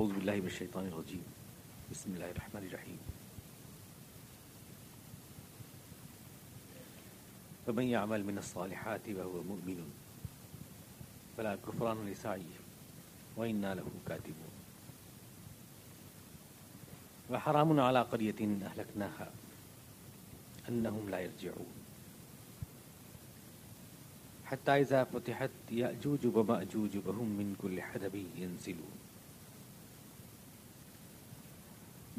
اعوذ باللہ من الشیطان الرجیم۔ بسم اللہ الرحمن الرحیم۔ فمن يعمل من الصالحات وهو مؤمن فلا كفران لسعيه وإنا له كاتبون وحرام على قرية أهلكناها أنهم لا يرجعون۔ حتى إذا فتحت يأجوج ومأجوج وهم من كل حدب ينزلون۔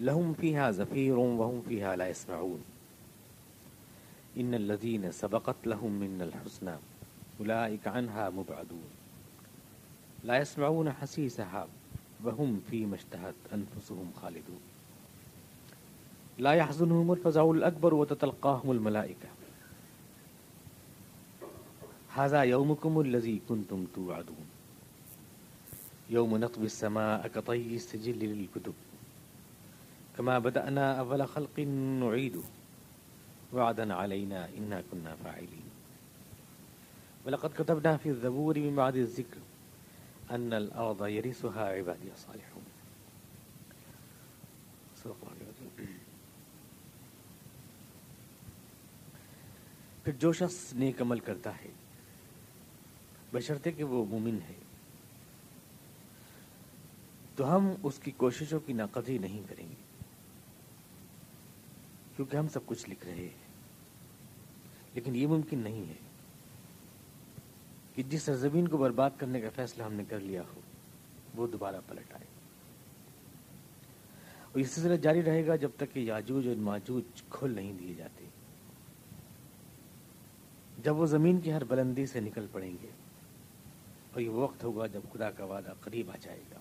لهم فيها زفير وهم فيها لا يسمعون إن الذين سبقت لهم من الحسنى أولئك عنها مبعدون. لا يسمعون حسيسها وهم فيما اشتهت أنفسهم خالدون. لا يحزنهم الفزع الأكبر وتتلقاهم الملائكة هذا يومكم الذي كنتم توعدون. يوم نطوي السماء كطي السجل للكتب كما بدأنا أول خلق نعيده وعدا علينا إنا كنا فاعلين. ولقد كتبنا في الزبور من بعد الذكر أن الأرض يرثها عبادي الصالحون. صدق الله العظيم. پھر جو شخص نیک عمل کرتا ہے، بشرطے کہ وہ مومن ہے، تو ہم اس کی کوششوں کی ناقدری نہیں کریں گے۔ کیونکہ ہم سب کچھ لکھ رہے ہیں۔ لیکن یہ ممکن نہیں ہے کہ جس سرزمین کو برباد کرنے کا فیصلہ ہم نے کر لیا ہو، وہ دوبارہ پلٹ آئے۔ اور اس سلسلہ جاری رہے گا جب تک کہ یاجوج اور ماجوج کھول نہیں دیے جاتے۔ جب وہ زمین کی ہر بلندی سے نکل پڑیں گے، اور یہ وقت ہوگا جب خدا کا وعدہ قریب آ جائے گا۔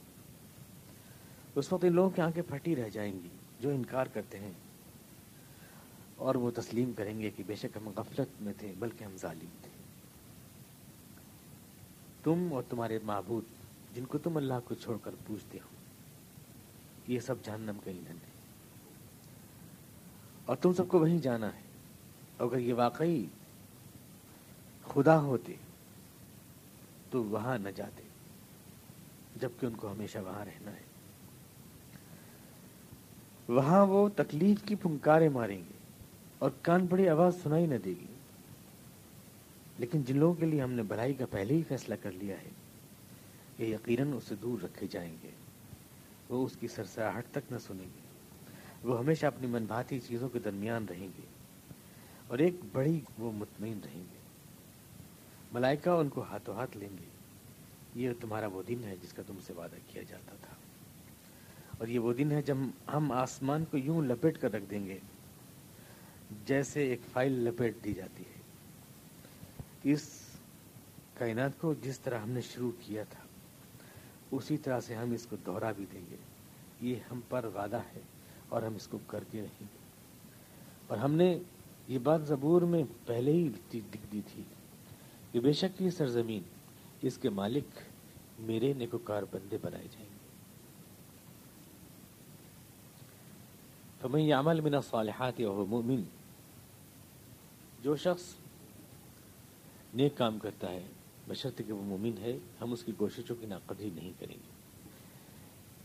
اس وقت ان لوگوں کی آنکھیں پھٹی رہ جائیں گی جو انکار کرتے ہیں۔ اور وہ تسلیم کریں گے کہ بے شک ہم غفلت میں تھے، بلکہ ہم ظالم تھے۔ تم اور تمہارے معبود، جن کو تم اللہ کو چھوڑ کر پوچھتے ہو، یہ سب جہنم کا ایندھن ہے اور تم سب کو وہیں جانا ہے۔ اگر یہ واقعی خدا ہوتے، تو وہاں نہ جاتے، جبکہ ان کو ہمیشہ وہاں رہنا ہے۔ وہاں وہ تکلیف کی پھنکارے ماریں گے۔ اور کان بڑی آواز سنائی نہ دے گی۔ لیکن جن لوگوں کے لیے ہم نے بھلائی کا پہلے ہی فیصلہ کر لیا ہے، یہ یقیناً اسے دور رکھے جائیں گے۔ وہ اس کی سرسراہٹ تک نہ سنیں گے۔ وہ ہمیشہ اپنی من بھاتی چیزوں کے درمیان رہیں گے اور ایک بڑی وہ مطمئن رہیں گے۔ ملائکہ ان کو ہاتھوں ہاتھ لیں گے۔ یہ تمہارا وہ دن ہے جس کا تم سے وعدہ کیا جاتا تھا۔ اور یہ وہ دن ہے جب ہم آسمان کو یوں لپیٹ کر رکھ دیں گے۔ جیسے ایک فائل لپیٹ دی جاتی ہے۔ اس کائنات کو جس طرح ہم نے شروع کیا تھا، اسی طرح سے ہم اس کو دوہرا بھی دیں گے۔ یہ ہم پر وعدہ ہے اور ہم اس کو کر کے رہیں گے اور ہم نے یہ بات زبور میں پہلے ہی لکھ دی تھی کہ بے شک یہ سرزمین اس کے مالک میرے نیکوکار بندے بنائے جائیں گے۔ فمن يعمل من الصالحات وهو مؤمن جو شخص نیک کام کرتا ہے بشرط کہ وہ مومن ہے، ہم اس کی کوششوں کی ناقدری نہیں کریں گے۔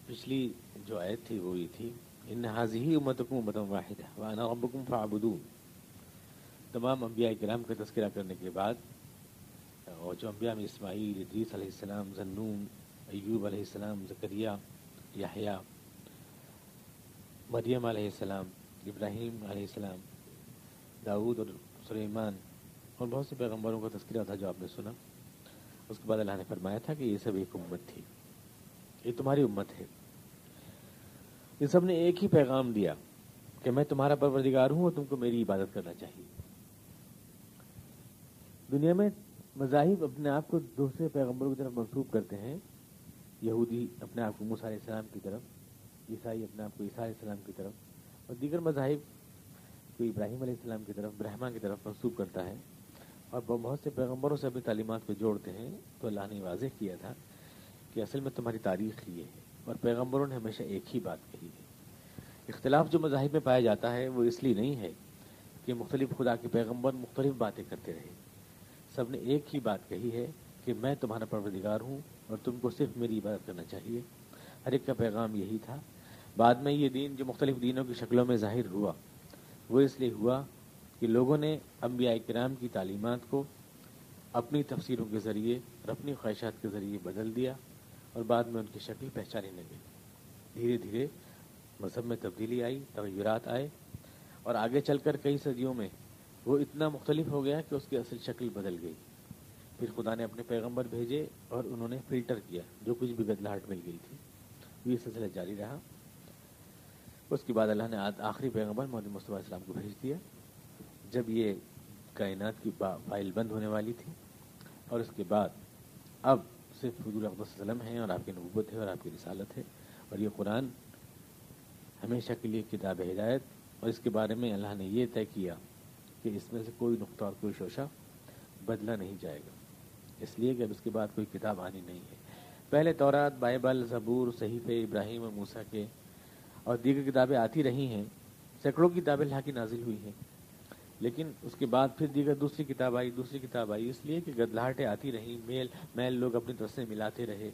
پچھلی جو آیت تھی، وہ یہ تھی، ان حاضی امتکم امتم واحد وانا ربکم فعبدون تمام انبیاء کرام کا تذکرہ کرنے کے بعد، اور جو انبیاء میں اسماعیل، ادریس علیہ السلام، زنون، ایوب علیہ السلام زکریہ یحییٰ، مریم علیہ السلام، ابراہیم علیہ السلام داود اور سلیمان اور بہت سے پیغمبروں کا تذکرہ تھا جو آپ نے سنا۔ اس کے بعد اللہ نے فرمایا تھا کہ یہ سب ایک امت تھی۔ یہ تمہاری امت ہے۔ یہ سب نے ایک ہی پیغام دیا کہ میں تمہارا پروردگار ہوں اور تم کو میری عبادت کرنا چاہیے۔ دنیا میں مذاہب اپنے آپ کو دوسرے پیغمبروں کی طرف منسوخ کرتے ہیں۔ یہودی اپنے آپ کو موسیٰ علیہ السلام کی طرف، عیسائی اپنے آپ کو عیسیٰ علیہ السلام کی طرف اور دیگر مذاہب کو ابراہیم علیہ السلام کی طرف، برہما کی طرف منسوخ کرتا ہے اور بہت سے پیغمبروں سے اپنی تعلیمات کو جوڑتے ہیں۔ تو اللہ نے واضح کیا تھا کہ اصل میں تمہاری تاریخ یہ ہے اور پیغمبروں نے ہمیشہ ایک ہی بات کہی ہے۔ اختلاف جو مذاہب میں پایا جاتا ہے وہ اس لیے نہیں ہے کہ مختلف خدا کے پیغمبر مختلف باتیں کرتے رہے۔ سب نے ایک ہی بات کہی ہے کہ میں تمہارا پروردگار ہوں اور تم کو صرف میری عبادت کرنا چاہیے۔ ہر ایک کا پیغام یہی تھا۔ بعد میں یہ دین جو مختلف دینوں کی شکلوں میں ظاہر ہوا۔ وہ اس لیے ہوا کہ لوگوں نے انبیاء کرام کی تعلیمات کو اپنی تفسیروں کے ذریعے اور اپنی خواہشات کے ذریعے بدل دیا اور بعد میں ان کی شکل پہچانے لگے۔ دھیرے دھیرے مذہب میں تبدیلی آئی، تغیرات آئے اور آگے چل کر کئی صدیوں میں وہ اتنا مختلف ہو گیا کہ اس کی اصل شکل بدل گئی۔ پھر خدا نے اپنے پیغمبر بھیجے اور انہوں نے فلٹر کیا جو کچھ بھی بدلاہٹ مل گئی تھی۔ یہ سلسلہ جاری رہا۔ اس کے بعد اللہ نے آخری پیغمبر محمد مصطفیٰ السلام کو بھیج دیا، جب یہ کائنات کی فائل بند ہونے والی تھی، اور اس کے بعد اب صرف حضور وسلم ہیں، اور آپ کی نبوت ہے، اور آپ کی رسالت ہے، اور یہ قرآن ہمیشہ کے لیے کتاب ہدایت، اور اس کے بارے میں اللہ نے یہ طے کیا کہ اس میں سے کوئی نقطہ اور کوئی شوشہ بدلا نہیں جائے گا۔ اس لیے کہ اب اس کے بعد کوئی کتاب آنی نہیں ہے۔ پہلے تورات، بائبل، زبور صحیف ابراہیم اور موسا کے اور دیگر کتابیں آتی رہی ہیں، سینکڑوں کتابیں اللہ کی نازل ہوئی ہیں۔ لیکن اس کے بعد پھر دیگر دوسری کتاب آئی، دوسری کتاب آئی، اس لیے کہ گدلاہٹیں آتی رہیں، میل میل لوگ اپنی طرف سے ملاتے رہے۔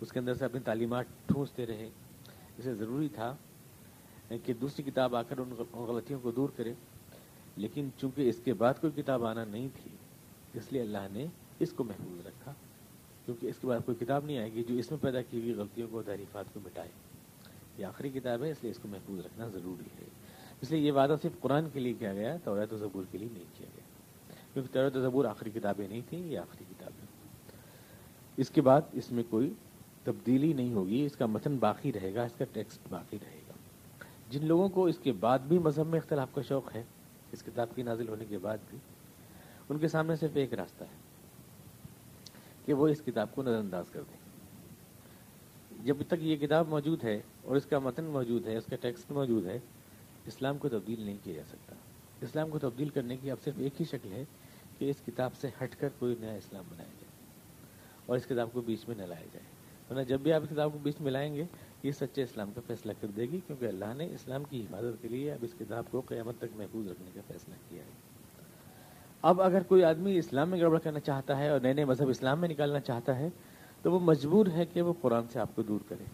اس کے اندر سے اپنی تعلیمات ٹھونستے رہے۔ اسے ضروری تھا کہ دوسری کتاب آ کر ان غلطیوں کو دور کرے۔ لیکن چونکہ اس کے بعد کوئی کتاب آنا نہیں تھی، اس لیے اللہ نے اس کو محفوظ رکھا۔ کیونکہ اس کے بعد کوئی کتاب نہیں آئے گی جو اس میں پیدا کی ہوئی غلطیوں کو تعریفات کو مٹائے۔ یہ آخری کتاب ہے، اس لیے اس کو محفوظ رکھنا ضروری ہے۔ اس لیے یہ وعدہ صرف قرآن کے لیے کیا گیا توریت و زبور کے لیے نہیں کیا گیا۔ کیونکہ توریت و زبور آخری کتابیں نہیں تھیں، یہ آخری کتابیں اس کے بعد اس میں کوئی تبدیلی نہیں ہوگی، اس کا متن باقی رہے گا، اس کا ٹیکسٹ باقی رہے گا۔ جن لوگوں کو اس کے بعد بھی مذہب میں اختلاف کا شوق ہے، اس کتاب کی نازل ہونے کے بعد بھی، ان کے سامنے صرف ایک راستہ ہے کہ وہ اس کتاب کو نظر انداز کر دیں۔ جب تک یہ کتاب موجود ہے اور اس کا متن موجود ہے، اس کا ٹیکسٹ موجود ہے، اسلام کو تبدیل نہیں کیا جا سکتا۔ اسلام کو تبدیل کرنے کی اب صرف ایک ہی شکل ہے کہ اس کتاب سے ہٹ کر کوئی نیا اسلام بنایا جائے اور اس کتاب کو بیچ میں نہ لایا جائے۔ ورنہ جب بھی آپ اس کتاب کو بیچ میں لائیں گے، یہ سچے اسلام کا فیصلہ کر دے گی، کیونکہ اللہ نے اسلام کی حفاظت کے لیے اب اس کتاب کو قیامت تک محفوظ رکھنے کا فیصلہ کیا ہے۔ اب اگر کوئی آدمی اسلام میں گڑبڑ کرنا چاہتا ہے اور نئے نئے مذہب اسلام میں نکالنا چاہتا ہے تو وہ مجبور ہے کہ وہ قرآن سے آپ کو دور کرے۔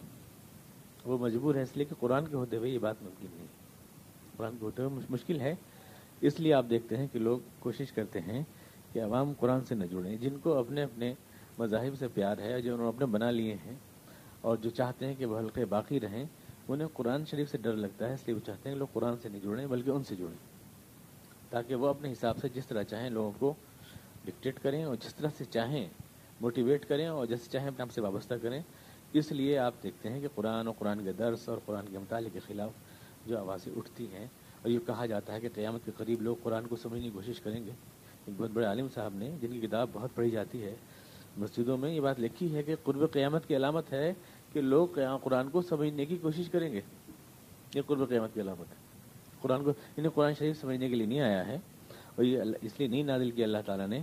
وہ مجبور ہے اس لیے کہ قرآن کے ہوتے ہوئے یہ بات ممکن نہیں۔ قرآن کے ہوتے ہوئے مشکل ہے۔ اس لیے آپ دیکھتے ہیں کہ لوگ کوشش کرتے ہیں کہ عوام قرآن سے نہ جڑیں۔ جن کو اپنے اپنے مذاہب سے پیار ہے جو انہوں نے اپنے بنا لیے ہیں اور جو چاہتے ہیں کہ وہ حلقے باقی رہیں، انہیں قرآن شریف سے ڈر لگتا ہے، اس لیے وہ چاہتے ہیں کہ لوگ قرآن سے نہیں جڑیں، بلکہ ان سے جڑیں۔ تاکہ وہ اپنے حساب سے جس طرح چاہیں لوگوں کو ڈکٹیٹ کریں اور جس طرح سے چاہیں موٹیویٹ کریں اور جیسے چاہیں اپنے آپ سے وابستہ کریں۔ اس لیے آپ دیکھتے ہیں کہ قرآن اور قرآن کے درس اور قرآن کے مطالعے کے خلاف جو آوازیں اٹھتی ہیں، اور یہ کہا جاتا ہے کہ قیامت کے قریب لوگ قرآن کو سمجھنے کی کوشش کریں گے۔ ایک بہت بڑے عالم صاحب نے، جن کی کتاب بہت پڑھی جاتی ہے، مسجدوں میں یہ بات لکھی ہے کہ قرب قیامت کی علامت ہے کہ لوگ قرآن کو سمجھنے کی کوشش کریں گے۔ یہ قرب قیامت کی علامت ہے۔ قرآن کو انہیں قرآن شریف سمجھنے کے لیے نہیں آیا ہے، اور یہ اس لیے نہیں نادل کیا، اللہ تعالیٰ نے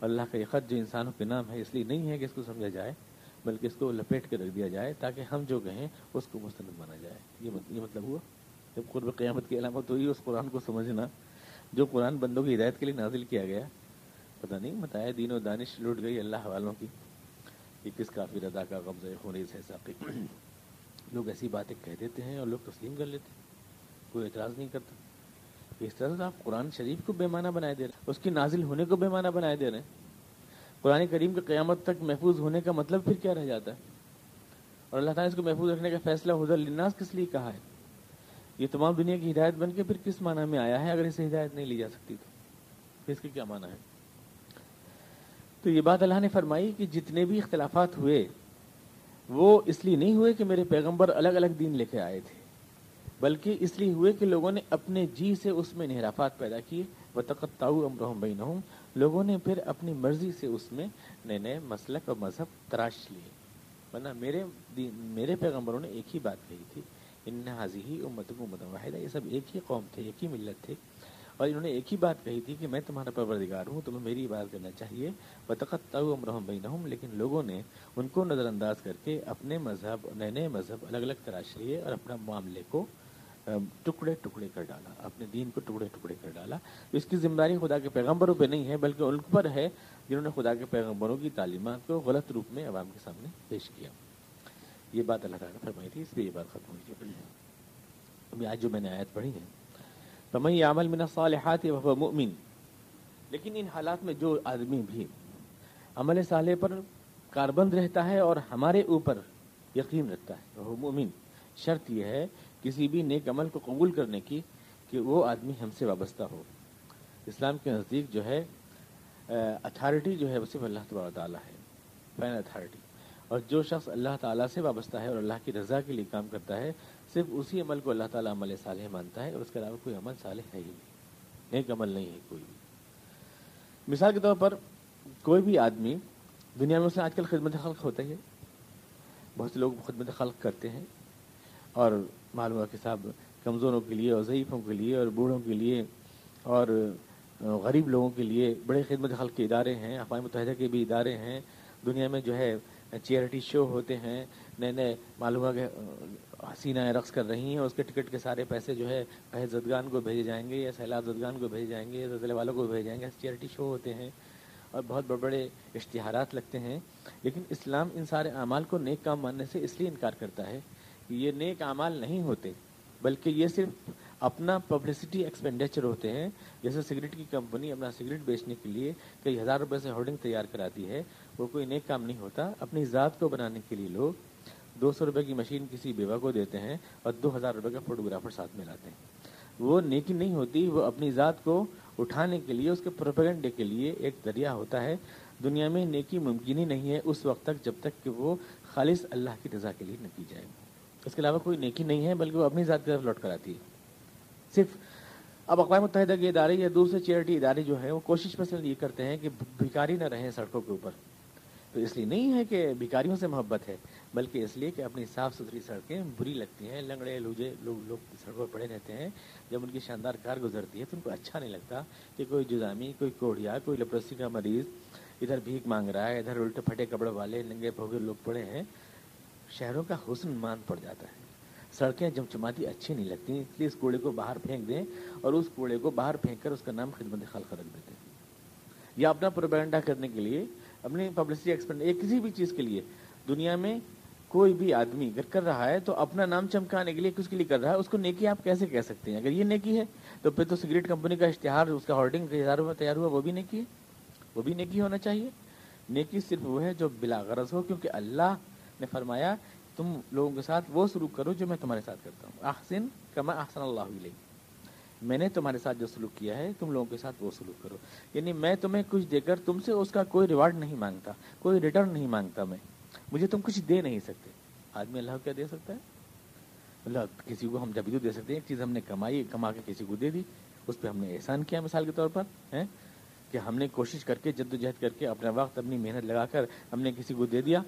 اللہ کا یہ خط جو انسانوں کے نام ہے، اس لیے نہیں ہے کہ اس کو سمجھا جائے، بلکہ اس کو لپیٹ کے رکھ دیا جائے تاکہ ہم جو کہیں اس کو مستند مانا جائے۔ یہ مطلب ہوا؟ جب قرب قیامت کی علامت ہوئی اس قرآن کو سمجھنا۔ جو قرآن بندوں کی ہدایت کے لیے نازل کیا گیا، پتہ نہیں بتایا دین و دانش لوٹ گئی اللہ والوں کی۔ کہ کس کافی رضا کا قبضہ خونیز ہے، ساقی۔ لوگ ایسی باتیں کہہ دیتے ہیں اور لوگ تسلیم کر لیتے ہیں، کوئی اعتراض نہیں کرتا۔ اس طرح سے آپ قرآن شریف کو بے معنی بنائے دے رہے ہیں، اس کی نازل ہونے کو بے معنی بنائے دے رہے ہیں۔ قرآن کریم کے قیامت تک محفوظ ہونے کا مطلب پھر کیا رہ جاتا ہے؟ اور اللہ تعالیٰ نے اس کو محفوظ رکھنے کا فیصلہ حضر الناس کس لیے کہا ہے؟ یہ تمام دنیا کی ہدایت بن کے پھر کس معنی میں آیا ہے اگر اسے ہدایت نہیں لی جا سکتی تو؟ پھر اس کی کیا معنی ہے تو یہ بات اللہ نے فرمائی کہ جتنے بھی اختلافات ہوئے، وہ اس لیے نہیں ہوئے کہ میرے پیغمبر الگ الگ دین لے کے آئے تھے۔ بلکہ اس لیے ہوئے کہ لوگوں نے اپنے جی سے اس میں انحرافات پیدا کیے و تقتاؤ امرحم بینہم لوگوں نے پھر اپنی مرضی سے اس میں نئے نئے مسلک اور مذہب تراش لیے۔ ورنہ میرے میرے پیغمبروں نے ایک ہی بات کہی تھی ان حاضی ہی امت کو واحدہ یہ سب ایک ہی قوم تھے، ایک ہی ملت تھے۔ اور انہوں نے ایک ہی بات کہی تھی کہ میں تمہارا پروردگار ہوں، تمہیں میری بات کرنا چاہیے۔ بتخت امرحم بین لیکن لوگوں نے ان کو نظر انداز کر کے اپنے مذہب، نئے نئے مذہب الگ الگ تراش لیے اور اپنا معاملے کو ٹکڑے ٹکڑے کر ڈالا، اپنے دین کو ٹکڑے ٹکڑے کر ڈالا۔ اس کی ذمہ داری خدا کے پیغمبروں پہ نہیں ہے، بلکہ ان پر ہے، جنہوں نے خدا کے پیغمبروں کی تعلیمات کو غلط روپ میں عوام کے سامنے پیش کیا۔ یہ بات اللہ تعالیٰ نے فرمائی تھی، اس لیے یہ بات ختم ہوئی تھی۔ ابھی آج جو میں نے آیت پڑھی ہے تمئی عمل من صالحات و مؤمن، لیکن ان حالات میں جو آدمی بھی عمل صالح پر کاربند رہتا ہے اور ہمارے اوپر یقین رکھتا ہے وہ مومن شرط یہ ہے کسی بھی نیک عمل کو قبول کرنے کی کہ وہ آدمی ہم سے وابستہ ہو۔ اسلام کے نزدیک جو ہے اتھارٹی جو ہے وہ صرف اللہ تبار تعالیٰ ہے فین اتھارٹی اور جو شخص اللہ تعالیٰ سے وابستہ ہے اور اللہ کی رضا کے لیے کام کرتا ہے، صرف اسی عمل کو اللہ تعالیٰ عمل صالح مانتا ہے اور اس کے علاوہ کوئی عمل صالح ہے ہی نہیں۔ نیک عمل نہیں ہے کوئی بھی۔ مثال کے طور پر کوئی بھی آدمی دنیا میں اس آج کل خدمت خلق ہوتا ہے۔ بہت سے لوگ خدمت خلق کرتے ہیں اور معلوم کے صاحب کمزوروں کے لیے اور ضعیفوں کے لیے اور بوڑھوں کے لیے اور غریب لوگوں کے لیے بڑے خدمت خلق کے ادارے ہیں، اقوام متحدہ کے بھی ادارے ہیں، دنیا میں جو ہے چیئرٹی شو ہوتے ہیں، نئے نئے معلوم کے حسینہ رقص کر رہی ہیں اس کے ٹکٹ کے سارے پیسے جو ہے زدگان کو بھیجے جائیں گے یا سیلاب زدگان کو بھیجے جائیں گے یا زلزلے والوں کو بھیجے جائیں گے چیئرٹی شو ہوتے ہیں اور بہت بڑے بڑے اشتہارات لگتے ہیں۔ لیکن اسلام ان سارے اعمال کو نیک کام ماننے سے اس لیے انکار کرتا ہے یہ نیک اعمال نہیں ہوتے، بلکہ یہ صرف اپنا پبلسٹی ایکسپینڈیچر ہوتے ہیں، جیسے سگریٹ کی کمپنی اپنا سگریٹ بیچنے کے لیے کئی ہزار روپے سے ہولڈنگ تیار کراتی ہے، وہ کوئی نیک کام نہیں ہوتا۔ اپنی ذات کو بنانے کے لیے لوگ دو سو روپے کی مشین کسی بیوہ کو دیتے ہیں اور دو ہزار روپے کا فوٹوگرافر ساتھ میں لاتے ہیں۔ وہ نیکی نہیں ہوتی، وہ اپنی ذات کو اٹھانے کے لیے، اس کے پروپیگنڈے کے لیے ایک ذریعہ ہوتا ہے۔ دنیا میں نیکی ممکن ہی نہیں ہے، اس وقت تک جب تک کہ وہ خالص اللہ کی رضا کے لیے نہ کی جائے۔ اس کے علاوہ کوئی نیکی نہیں ہے، بلکہ وہ اپنی ذات کی طرف لوٹ کر آتی ہے۔ صرف اب اقوام متحدہ کے ادارے یا دوسرے چیئرٹی ادارے جو ہیں، وہ کوشش پسند یہ کرتے ہیں کہ بھکاری نہ رہیں سڑکوں کے اوپر۔ تو اس لیے نہیں ہے کہ بھکاریوں سے محبت ہے، بلکہ اس لیے کہ اپنی صاف ستھری سڑکیں بری لگتی ہیں۔ لنگڑے، لوجے، لوگ لوگ سڑکوں پر پڑے رہتے ہیں۔ جب ان کی شاندار کار گزرتی ہے تو ان کو اچھا نہیں لگتا کہ کوئی جزامی کوئی کوڑیا، کوئی لپرسی کا مریض ادھر بھیک مانگ رہا ہے، ادھر الٹے پھٹے کپڑے والے، ننگے پھوگے لوگ پڑے ہیں۔ شہروں کا حسن مان پڑ جاتا ہے۔ سڑکیں چمچماتی اچھی نہیں لگتی، اس لیے اس کوڑے کو باہر پھینک دیں اور اس کوڑے کو باہر پھینک کر اس کا نام خدمت خلق رکھ دیتے ہیں۔ یا اپنا پروپیگنڈا کرنے کے لیے، اپنی پبلسٹی ایکسپینڈ، ایک کسی بھی چیز کے لیے۔ دنیا میں کوئی بھی آدمی اگر کر رہا ہے تو اپنا نام چمکانے کے لیے کس کے لیے کر رہا ہے، اس کو نیکی آپ کیسے کہہ سکتے ہیں؟ اگر یہ نیکی ہے، تو پھر تو سگریٹ کمپنی کا اشتہار، اس کا ہولڈنگ ہزاروں میں تیار ہوا، وہ بھی نیکی ہے۔ وہ بھی نیکی ہونا چاہیے۔ نیکی صرف وہ ہے جو بلا غرض ہو، کیونکہ اللہ نے فرمایا، تم لوگوں کے ساتھ وہ سلوک کرو جو میں تمہارے ساتھ کرتا ہوں۔ احسن کما احسن اللہ علیہ میں نے تمہارے ساتھ جو سلوک کیا ہے، تم لوگوں کے ساتھ وہ سلوک کرو۔ یعنی میں تمہیں کچھ دے کر تم سے اس کا کوئی ریوارڈ نہیں مانگتا، کوئی ریٹرن نہیں مانگتا میں۔ مجھے تم کچھ دے نہیں سکتے۔ آدمی اللہ کیا دے سکتا ہے؟ اللہ کسی کو ہم جب بھی دے سکتے ہیں۔ ایک چیز ہم نے کمائی کما کے کسی کو دے دی۔ اس پہ ہم نے احسان کیا مثال کے طور پر ہے کہ ہم نے کوشش کر کے، جد و جہد کر کے اپنا وقت، اپنی محنت لگا کر ہم نے کسی کو دے دیا۔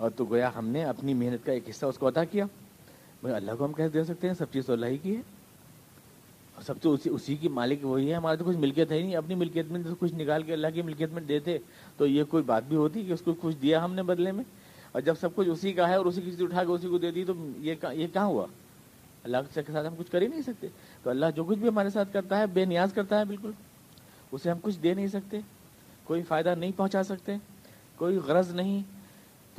اور تو گویا ہم نے اپنی محنت کا ایک حصہ اس کو عطا کیا۔ بھائی اللہ کو ہم کیسے دے سکتے ہیں سب چیز تو اللہ ہی کی ہے۔ سب تو اسی اسی کی مالک وہی ہے۔ ہمارے تو کچھ ملکیت ہے نہیں۔ اپنی ملکیت میں کچھ نکال کے اللہ کی ملکیت میں دیتے۔ تو یہ کوئی بات بھی ہوتی کہ اس کو کچھ دیا ہم نے بدلے میں۔ اور جب سب کچھ اسی کا ہے اور اسی کی چیز اٹھا کے اسی کو دے دی تو یہ یہ کہاں ہوا؟ اللہ کے ساتھ ہم کچھ کر ہی نہیں سکتے۔ تو اللہ جو کچھ بھی ہمارے ساتھ کرتا ہے، بے نیاز کرتا ہے بالکل۔ اسے ہم کچھ دے نہیں سکتے۔ کوئی فائدہ نہیں پہنچا سکتے۔ کوئی غرض نہیں۔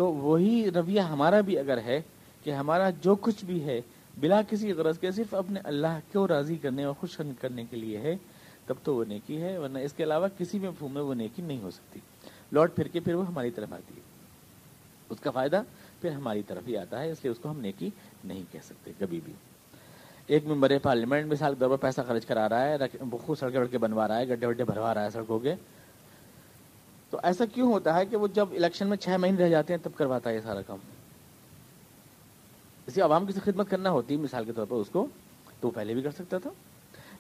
تو وہی رویہ ہمارا بھی اگر ہے کہ ہمارا جو کچھ بھی ہے، بلا کسی غرض کے، صرف اپنے اللہ کو راضی کرنے اور خوش کرنے کے لیے ہے، تب تو وہ نیکی ہے، ورنہ اس کے علاوہ کسی بھی مفہوم میں وہ نیکی نہیں ہو سکتی۔ لوٹ پھر کے پھر وہ ہماری طرف آتی ہے۔ اس کا فائدہ پھر ہماری طرف ہی آتا ہے، اس لیے اس کو ہم نیکی نہیں کہہ سکتے کبھی بھی۔ ایک ممبر پارلیمنٹ مثال کے طور پر پیسہ خرچ کرا رہا ہے خوب سڑکیں وڑکیں بنوا رہا ہے، گڈھے وڈے بھروا رہا ہے سڑکوں کے۔ تو ایسا کیوں ہوتا ہے کہ وہ جب الیکشن میں چھ مہینے رہ جاتے ہیں تب کرواتا ہے یہ سارا کام؟ اسی عوام کی خدمت کرنا ہوتی مثال کے طور پر اس کو تو وہ پہلے بھی کر سکتا تھا۔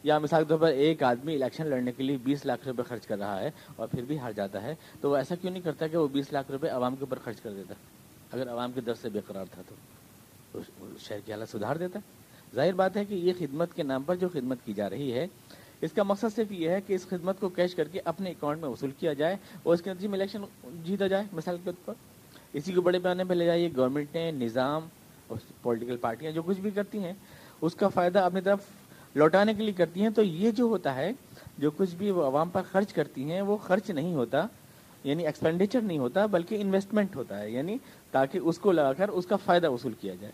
یا مثال کے طور پر ایک آدمی الیکشن لڑنے کے لیے بیس لاکھ روپے خرچ کر رہا ہے اور پھر بھی ہار جاتا ہے، تو وہ ایسا کیوں نہیں کرتا کہ وہ بیس لاکھ روپے عوام کے اوپر خرچ کر دیتا؟ اگر عوام کے در سے بے قرار تھا تو شہر کی حالت سدھار دیتا۔ ظاہر بات ہے کہ یہ خدمت کے نام پر جو خدمت کی جا رہی ہے اس کا مقصد صرف یہ ہے کہ اس خدمت کو کیش کر کے اپنے اکاؤنٹ میں وصول کیا جائے اور اس کے نتیجے میں الیکشن جیتا جائے، مثال کے طور پر۔ اسی کو بڑے پیمانے پہ لے جائیے گورنمنٹ نے، نظام اور پولیٹیکل پارٹیاں جو کچھ بھی کرتی ہیں، اس کا فائدہ اپنی طرف لوٹانے کے لیے کرتی ہیں۔ تو یہ جو ہوتا ہے، جو کچھ بھی وہ عوام پر خرچ کرتی ہیں، وہ خرچ نہیں ہوتا یعنی ایکسپینڈیچر نہیں ہوتا، بلکہ انویسٹمنٹ ہوتا ہے۔ یعنی تاکہ اس کو لگا کر اس کا فائدہ وصول کیا جائے۔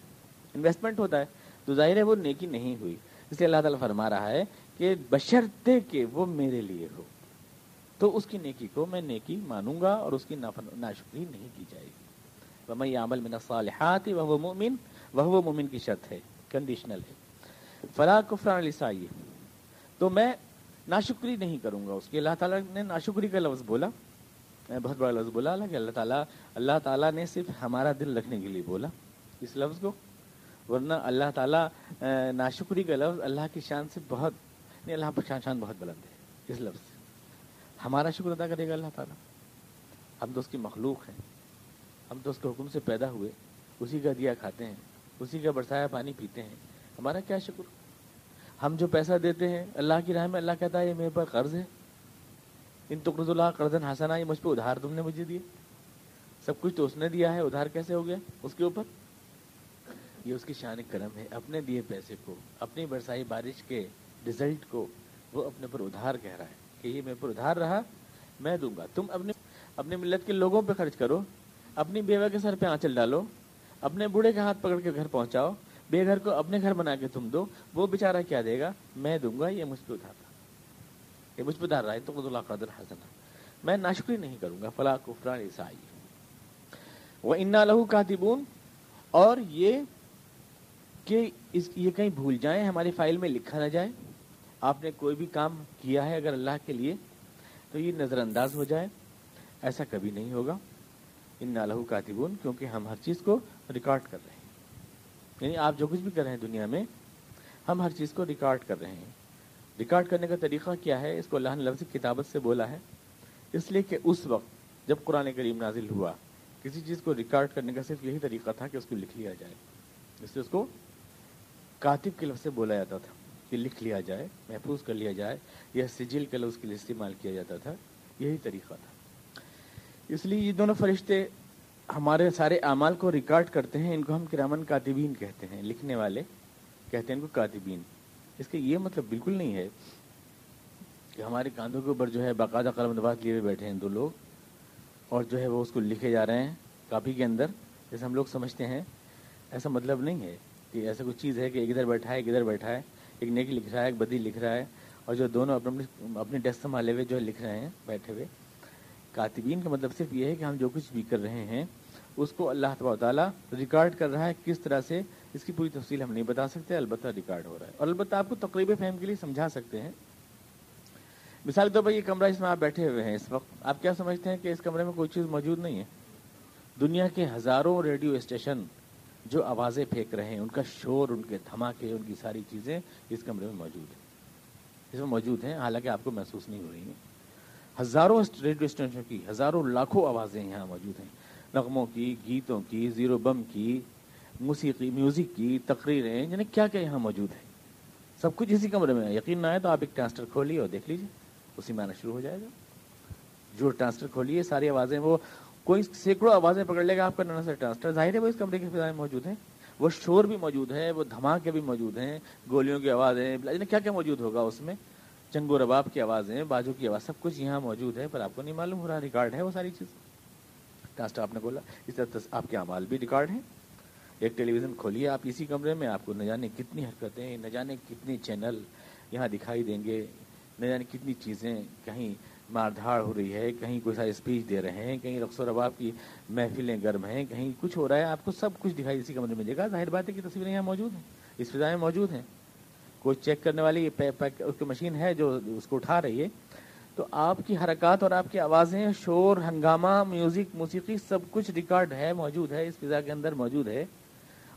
انویسٹمنٹ ہوتا ہے، تو ظاہر ہے وہ نیکی نہیں ہوئی۔ اس لیے اللہ تعالیٰ فرما رہا ہے کہ بشرتے کہ وہ میرے لیے ہو، تو اس کی نیکی کو میں نیکی مانوں گا اور اس کی ناشکری نہیں کی جائے گی۔ میں عمل میں نصالحات وہ مومن وہ مومن کی شرط ہے کنڈیشنل ہے۔ فلاں کفران علیہ تو میں ناشکری نہیں کروں گا اس کی۔ اللہ تعالیٰ نے ناشکری کا لفظ بولا۔ بہت بڑا لفظ بولا کہ اللہ تعالیٰ اللہ تعالیٰ نے صرف ہمارا دل رکھنے کے لیے بولا اس لفظ کو۔ ورنہ اللہ تعالیٰ ناشکری کا لفظ اللہ کی شان سے بہت نہیں اللہ پر شان شان بہت بلند ہے۔ اس لفظ سے۔ ہمارا شکر ادا کرے گا اللہ تعالیٰ۔ ہم تو اس کی مخلوق ہیں۔ ہم تو اس کے حکم سے پیدا ہوئے۔ اسی کا دیا کھاتے ہیں۔ اسی کا برسایا پانی پیتے ہیں۔ ہمارا کیا شکر؟ ہم جو پیسہ دیتے ہیں، اللہ کی راہ میں اللہ کہتا ہے، یہ میرے پر قرض ہے۔ ان تقرض اللہ قرض حسنا، یہ مجھ پہ ادھار تم نے مجھے دیے۔ سب کچھ تو اس نے دیا ہے۔ ادھار کیسے ہو گیا؟ اس کے اوپر۔ یہ اس کی شان کرم ہے۔ اپنے دیے پیسے کو، اپنی برسائی بارش کے رزلٹ کو وہ اپنے پر ادھار کہہ رہا ہے کہ یہ میرے پر ادھار رہا، میں دوں گا۔ تم اپنے اپنے ملت کے لوگوں پہ خرچ کرو، اپنی بیوہ کے سر پہ آنچل ڈالو، اپنے بوڑھے کے ہاتھ پکڑ کے گھر پہنچاؤ، بے گھر کو اپنے گھر بنا کے تم دو، وہ بیچارہ کیا دے گا؟ میں دوں گا، یہ مجھ پہ ادھار رہا یہ مجھ پہ دار رہا ہے تو اللہ قدر حسن میں ناشکری نہیں کروں گا فلاں کفران عیسائی۔ وہ انا لہو کاتبون اور یہ کہ اس، یہ کہیں بھول جائیں، ہماری فائل میں لکھا نہ جائے۔ آپ نے کوئی بھی کام کیا ہے اگر اللہ کے لیے تو یہ نظر انداز ہو جائے، ایسا کبھی نہیں ہوگا۔ ان نالہ کاتبون، کیونکہ ہم ہر چیز کو ریکارڈ کر رہے ہیں۔ یعنی آپ جو کچھ بھی کر رہے ہیں دنیا میں، ہم ہر چیز کو ریکارڈ کر رہے ہیں۔ ریکارڈ کرنے کا طریقہ کیا ہے؟ اس کو اللہ نے لفظ کتابت سے بولا ہے۔ اس لیے کہ اس وقت جب قرآن کریم نازل ہوا، کسی چیز کو ریکارڈ کرنے کا صرف یہی طریقہ تھا کہ اس کو لکھ لیا جائے۔ اس لیے اس کو کاتب کے لفظ سے بولا جاتا تھا۔ کہ لکھ لیا جائے، محفوظ کر لیا جائے، یا سجل کے لفظ کے لیے استعمال کیا جاتا تھا، یہی طریقہ تھا۔ اس لیے یہ دونوں فرشتے ہمارے سارے اعمال کو ریکارڈ کرتے ہیں، ان کو ہم کرامن کاتبین کہتے ہیں، لکھنے والے کہتے ہیں ان کو کاتبین۔ اس کا یہ مطلب بالکل نہیں ہے کہ ہمارے کاندھوں کے اوپر جو ہے باقاعدہ قلم نواز لیے ہوئے بیٹھے ہیں دو لوگ، اور جو ہے وہ اس کو لکھے جا رہے ہیں کاپی کے اندر، جیسے ہم لوگ سمجھتے ہیں۔ ایسا مطلب نہیں ہے کہ ایسا کچھ چیز ہے کہ ایک ادھر بیٹھا ہے، ایک ادھر بیٹھا ہے۔ ایک نیک لکھ رہا ہے، ایک بدی لکھ رہا ہے اور جو دونوں اپنے اپنے ڈیسک سنبھالے ہوئے جو ہے لکھ رہے ہیں، بیٹھے ہوئے۔ کاتبین کا مطلب صرف یہ ہے کہ ہم جو کچھ بھی کر رہے ہیں، اس کو اللہ تبا تعالیٰ ریکارڈ کر رہا ہے کس طرح سے، اس کی پوری تفصیل ہم نہیں بتا سکتے، البتہ ریکارڈ ہو رہا ہے۔ اور البتہ آپ کو تقریبی فہم کے لیے سمجھا سکتے ہیں۔ مثال کے طور پر یہ کمرہ اس میں آپ بیٹھے ہوئے ہیں اس وقت۔ آپ کیا سمجھتے ہیں کہ اس کمرے میں کوئی چیز موجود نہیں ہے؟ دنیا کے ہزاروں ریڈیو اسٹیشن جو آوازیں پھینک رہے ہیں، ان کا شور، ان کے دھماکے، ان کی ساری چیزیں اس کمرے میں موجود ہیں۔ اس میں موجود ہیں، حالانکہ آپ کو محسوس نہیں ہو رہی ہیں۔ ہزاروں ریڈیو اسٹیشن کی، ہزاروں لاکھوں آوازیں یہاں موجود ہیں۔ نغموں کی، گیتوں کی، زیرو بم کی، موسیقی، میوزک کی تقریریں یعنی کیا کیا یہاں موجود ہے سب کچھ اسی کمرے میں یقین نہ آئے تو آپ ایک ٹرانسٹر کھولیے اور دیکھ لیجیے اسی میں آنا شروع ہو جائے گا۔ جو ٹرانسٹر کھولیے، ساری آوازیں وہ کوئی سینکڑوں آوازیں پکڑ لے گا آپ کا نانا سا ٹرانسٹر ظاہر ہے وہ اس کمرے کی فضائیں موجود ہیں۔ وہ شور بھی موجود ہے وہ دھماکے بھی موجود ہیں، گولیوں کی آوازیں کیا کیا موجود ہوگا اس میں؟ چنگ و رباب کی آوازیں بازو کی آواز، سب کچھ یہاں موجود ہے، پر آپ کو نہیں معلوم ہو رہا ریکارڈ ہے وہ ساری چیز۔ ٹرانسٹر آپ نے بولا۔ اس طرح آپ کے اعمال بھی ریکارڈ ہیں۔ ایک ٹیلی ویژن کھولیے آپ اسی کمرے میں، آپ کو نہ جانے کتنی حرکتیں، نہ جانے کتنے چینل یہاں دکھائی دیں گے، نہ جانے کتنی چیزیں کہیں مار دھاڑ ہو رہی ہے، کہیں کوئی ساری اسپیچ دے رہے ہیں، کہیں رقص و رباب کی محفلیں گرم ہیں، کہیں کچھ ہو رہا ہے، آپ کو سب کچھ دکھائی اسی کمرے میں دے گا۔ ظاہر بات ہے کہ تصویریں یہاں موجود ہیں، اس فضائیں موجود ہیں۔ کوئی چیک کرنے والی اس کی مشین ہے جو اس کو اٹھا رہی ہے۔ تو آپ کی حرکات اور آپ کی آوازیں، شور، ہنگامہ، میوزک، موسیقی، سب کچھ ریکارڈ ہے، موجود ہے، اس فضا کے اندر موجود ہے۔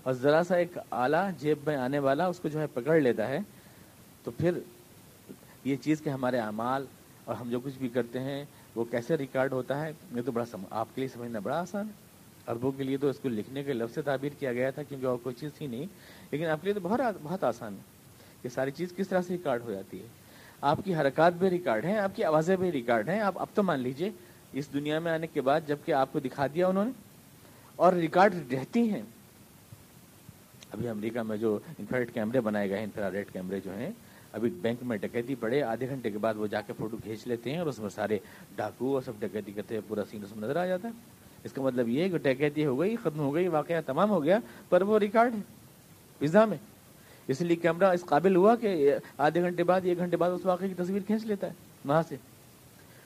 اور ذرا سا ایک آلہ جیب میں آنے والا اس کو جو ہے پکڑ لیتا ہے۔ تو پھر یہ چیز کہ ہمارے اعمال اور ہم جو کچھ بھی کرتے ہیں، وہ کیسے ریکارڈ ہوتا ہے، یہ تو بڑا سم... آپ کے لیے سمجھنا بڑا آسان ہے۔ عربوں کے لیے تو اس کو لکھنے کے لفظ سے تعبیر کیا گیا تھا، کیونکہ اور کوئی چیز تھی نہیں۔ لیکن آپ کے لیے تو بہت بہت آسان ہے کہ ساری چیز کس طرح سے ریکارڈ ہو جاتی ہے۔ آپ کی حرکات بھی ریکارڈ ہیں، آپ کی آوازیں بھی ریکارڈ ہیں۔ آپ اب تو مان لیجیے، اس دنیا میں آنے کے بعد جبکہ آپ کو دکھا دیا انہوں نے، اور ریکارڈ رہتی ہیں۔ ابھی امریکہ میں جو انفرارڈ کیمرے بنائے گئے ہیں انفرارڈ کیمرے جو ہیں ابھی بینک میں ڈکیتی پڑے، آدھے گھنٹے کے بعد وہ جا کے فوٹو کھینچ لیتے ہیں اور اس میں سارے ڈاکو اور سب ڈکیتی کرتے ہیں، پورا سین اس میں نظر آ جاتا ہے۔ اس کا مطلب یہ ہے کہ ڈکیتی ہو گئی، ختم ہو گئی، واقعہ تمام ہو گیا، پر وہ ریکارڈ ہے فضا میں۔ اس لیے کیمرہ اس قابل ہوا کہ آدھے گھنٹے بعد، ایک گھنٹے بعد اس واقعے کی تصویر کھینچ لیتا ہے، وہاں سے۔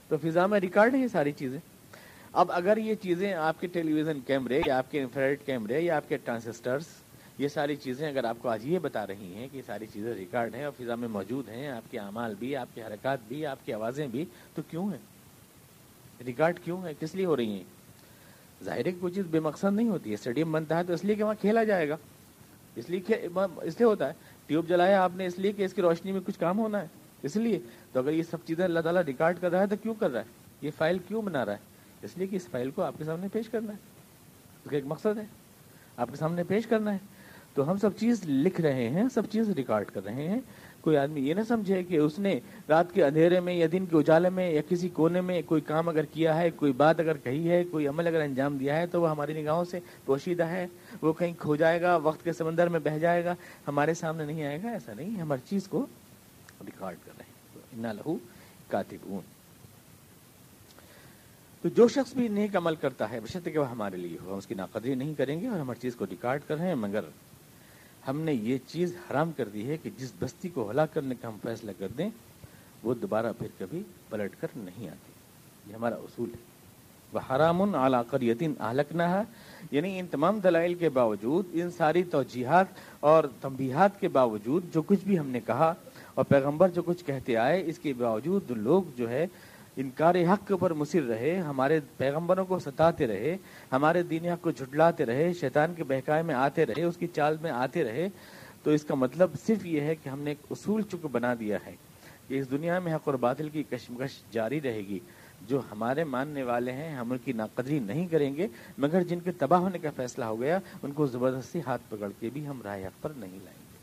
تو فضا میں ریکارڈ ہے یہ ساری چیزیں۔ اب اگر یہ چیزیں آپ کے ٹیلی ویژن کیمرے یا آپ کے انفرائڈ کیمرے یا آپ کے ٹرانسسٹرس یہ ساری چیزیں اگر آپ کو آج یہ بتا رہی ہیں کہ یہ ساری چیزیں ریکارڈ ہیں اور فضا میں موجود ہیں، آپ کے اعمال بھی، آپ کی حرکات بھی، آپ کی آوازیں بھی، تو کیوں ہیں؟ ریکارڈ کیوں ہے کس لیے ہو رہی ہیں؟ ظاہر ہے کوئی چیز بے مقصد نہیں ہوتی ہے، اسٹیڈیم بنتا ہے تو اس لیے کہ وہاں کھیلا جائے گا۔ اس لیے اس لیے ہوتا ہے، ٹیوب جلایا آپ نے، اس لیے کہ اس کی روشنی میں کچھ کام ہونا ہے۔ اس لیے تو اگر یہ سب چیزیں اللہ تعالیٰ ریکارڈ کر رہا ہے تو کیوں کر رہا ہے؟ یہ فائل کیوں بنا رہا ہے؟ اس لیے کہ اس فائل کو آپ کے سامنے پیش کرنا ہے۔ اس کا ایک مقصد ہے۔ آپ کے سامنے پیش کرنا ہے۔ تو ہم سب چیز لکھ رہے ہیں، سب چیز ریکارڈ کر رہے ہیں۔ کوئی آدمی یہ نہ سمجھے کہ اس نے رات کے اندھیرے میں یا دن کے اجالے میں یا کسی کونے میں کوئی کام اگر کیا ہے، کوئی بات اگر کہی ہے، کوئی عمل اگر انجام دیا ہے، تو وہ ہماری نگاہوں سے پوشیدہ ہے۔ وہ کہیں کھو جائے گا، وقت کے سمندر میں بہ جائے گا۔ ہمارے سامنے نہیں آئے گا، ایسا نہیں ہم ہر چیز کو ریکارڈ کر رہے ہیں۔ لہو کاتب تو جو شخص بھی نیک عمل کرتا ہے بشرط کہ وہ ہمارے لیے ہو۔ ہم اس کی ناقدری نہیں کریں گے اور ہم ہر چیز کو ریکارڈ کر رہے ہیں، مگر ہم نے یہ چیز حرام کر دی ہے کہ جس بستی کو ہلاک کرنے کا ہم فیصلہ کر دیں، وہ دوبارہ پھر کبھی پلٹ کر نہیں آتی۔ یہ ہمارا اصول ہے۔ وہ حرام اعلیٰ یتین اہلک نہ یعنی ان تمام دلائل کے باوجود، ان ساری توجیحات اور تنبیہات کے باوجود جو کچھ بھی ہم نے کہا اور پیغمبر جو کچھ کہتے آئے، اس کے باوجود لوگ جو ہے انکار حق پر مصر رہے، ہمارے پیغمبروں کو ستاتے رہے، ہمارے دین حق کو جھٹلاتے رہے، شیطان کے بہکائے میں آتے رہے، اس کی چال میں آتے رہے، تو اس کا مطلب صرف یہ ہے کہ ہم نے ایک اصول چک بنا دیا ہے کہ اس دنیا میں حق اور باطل کی کشمکش جاری رہے گی۔ جو ہمارے ماننے والے ہیں، ہم ان کی ناقدری نہیں کریں گے، مگر جن کے تباہ ہونے کا فیصلہ ہو گیا، ان کو زبردستی ہاتھ پکڑ کے بھی ہم رائے حق پر نہیں لائیں گے۔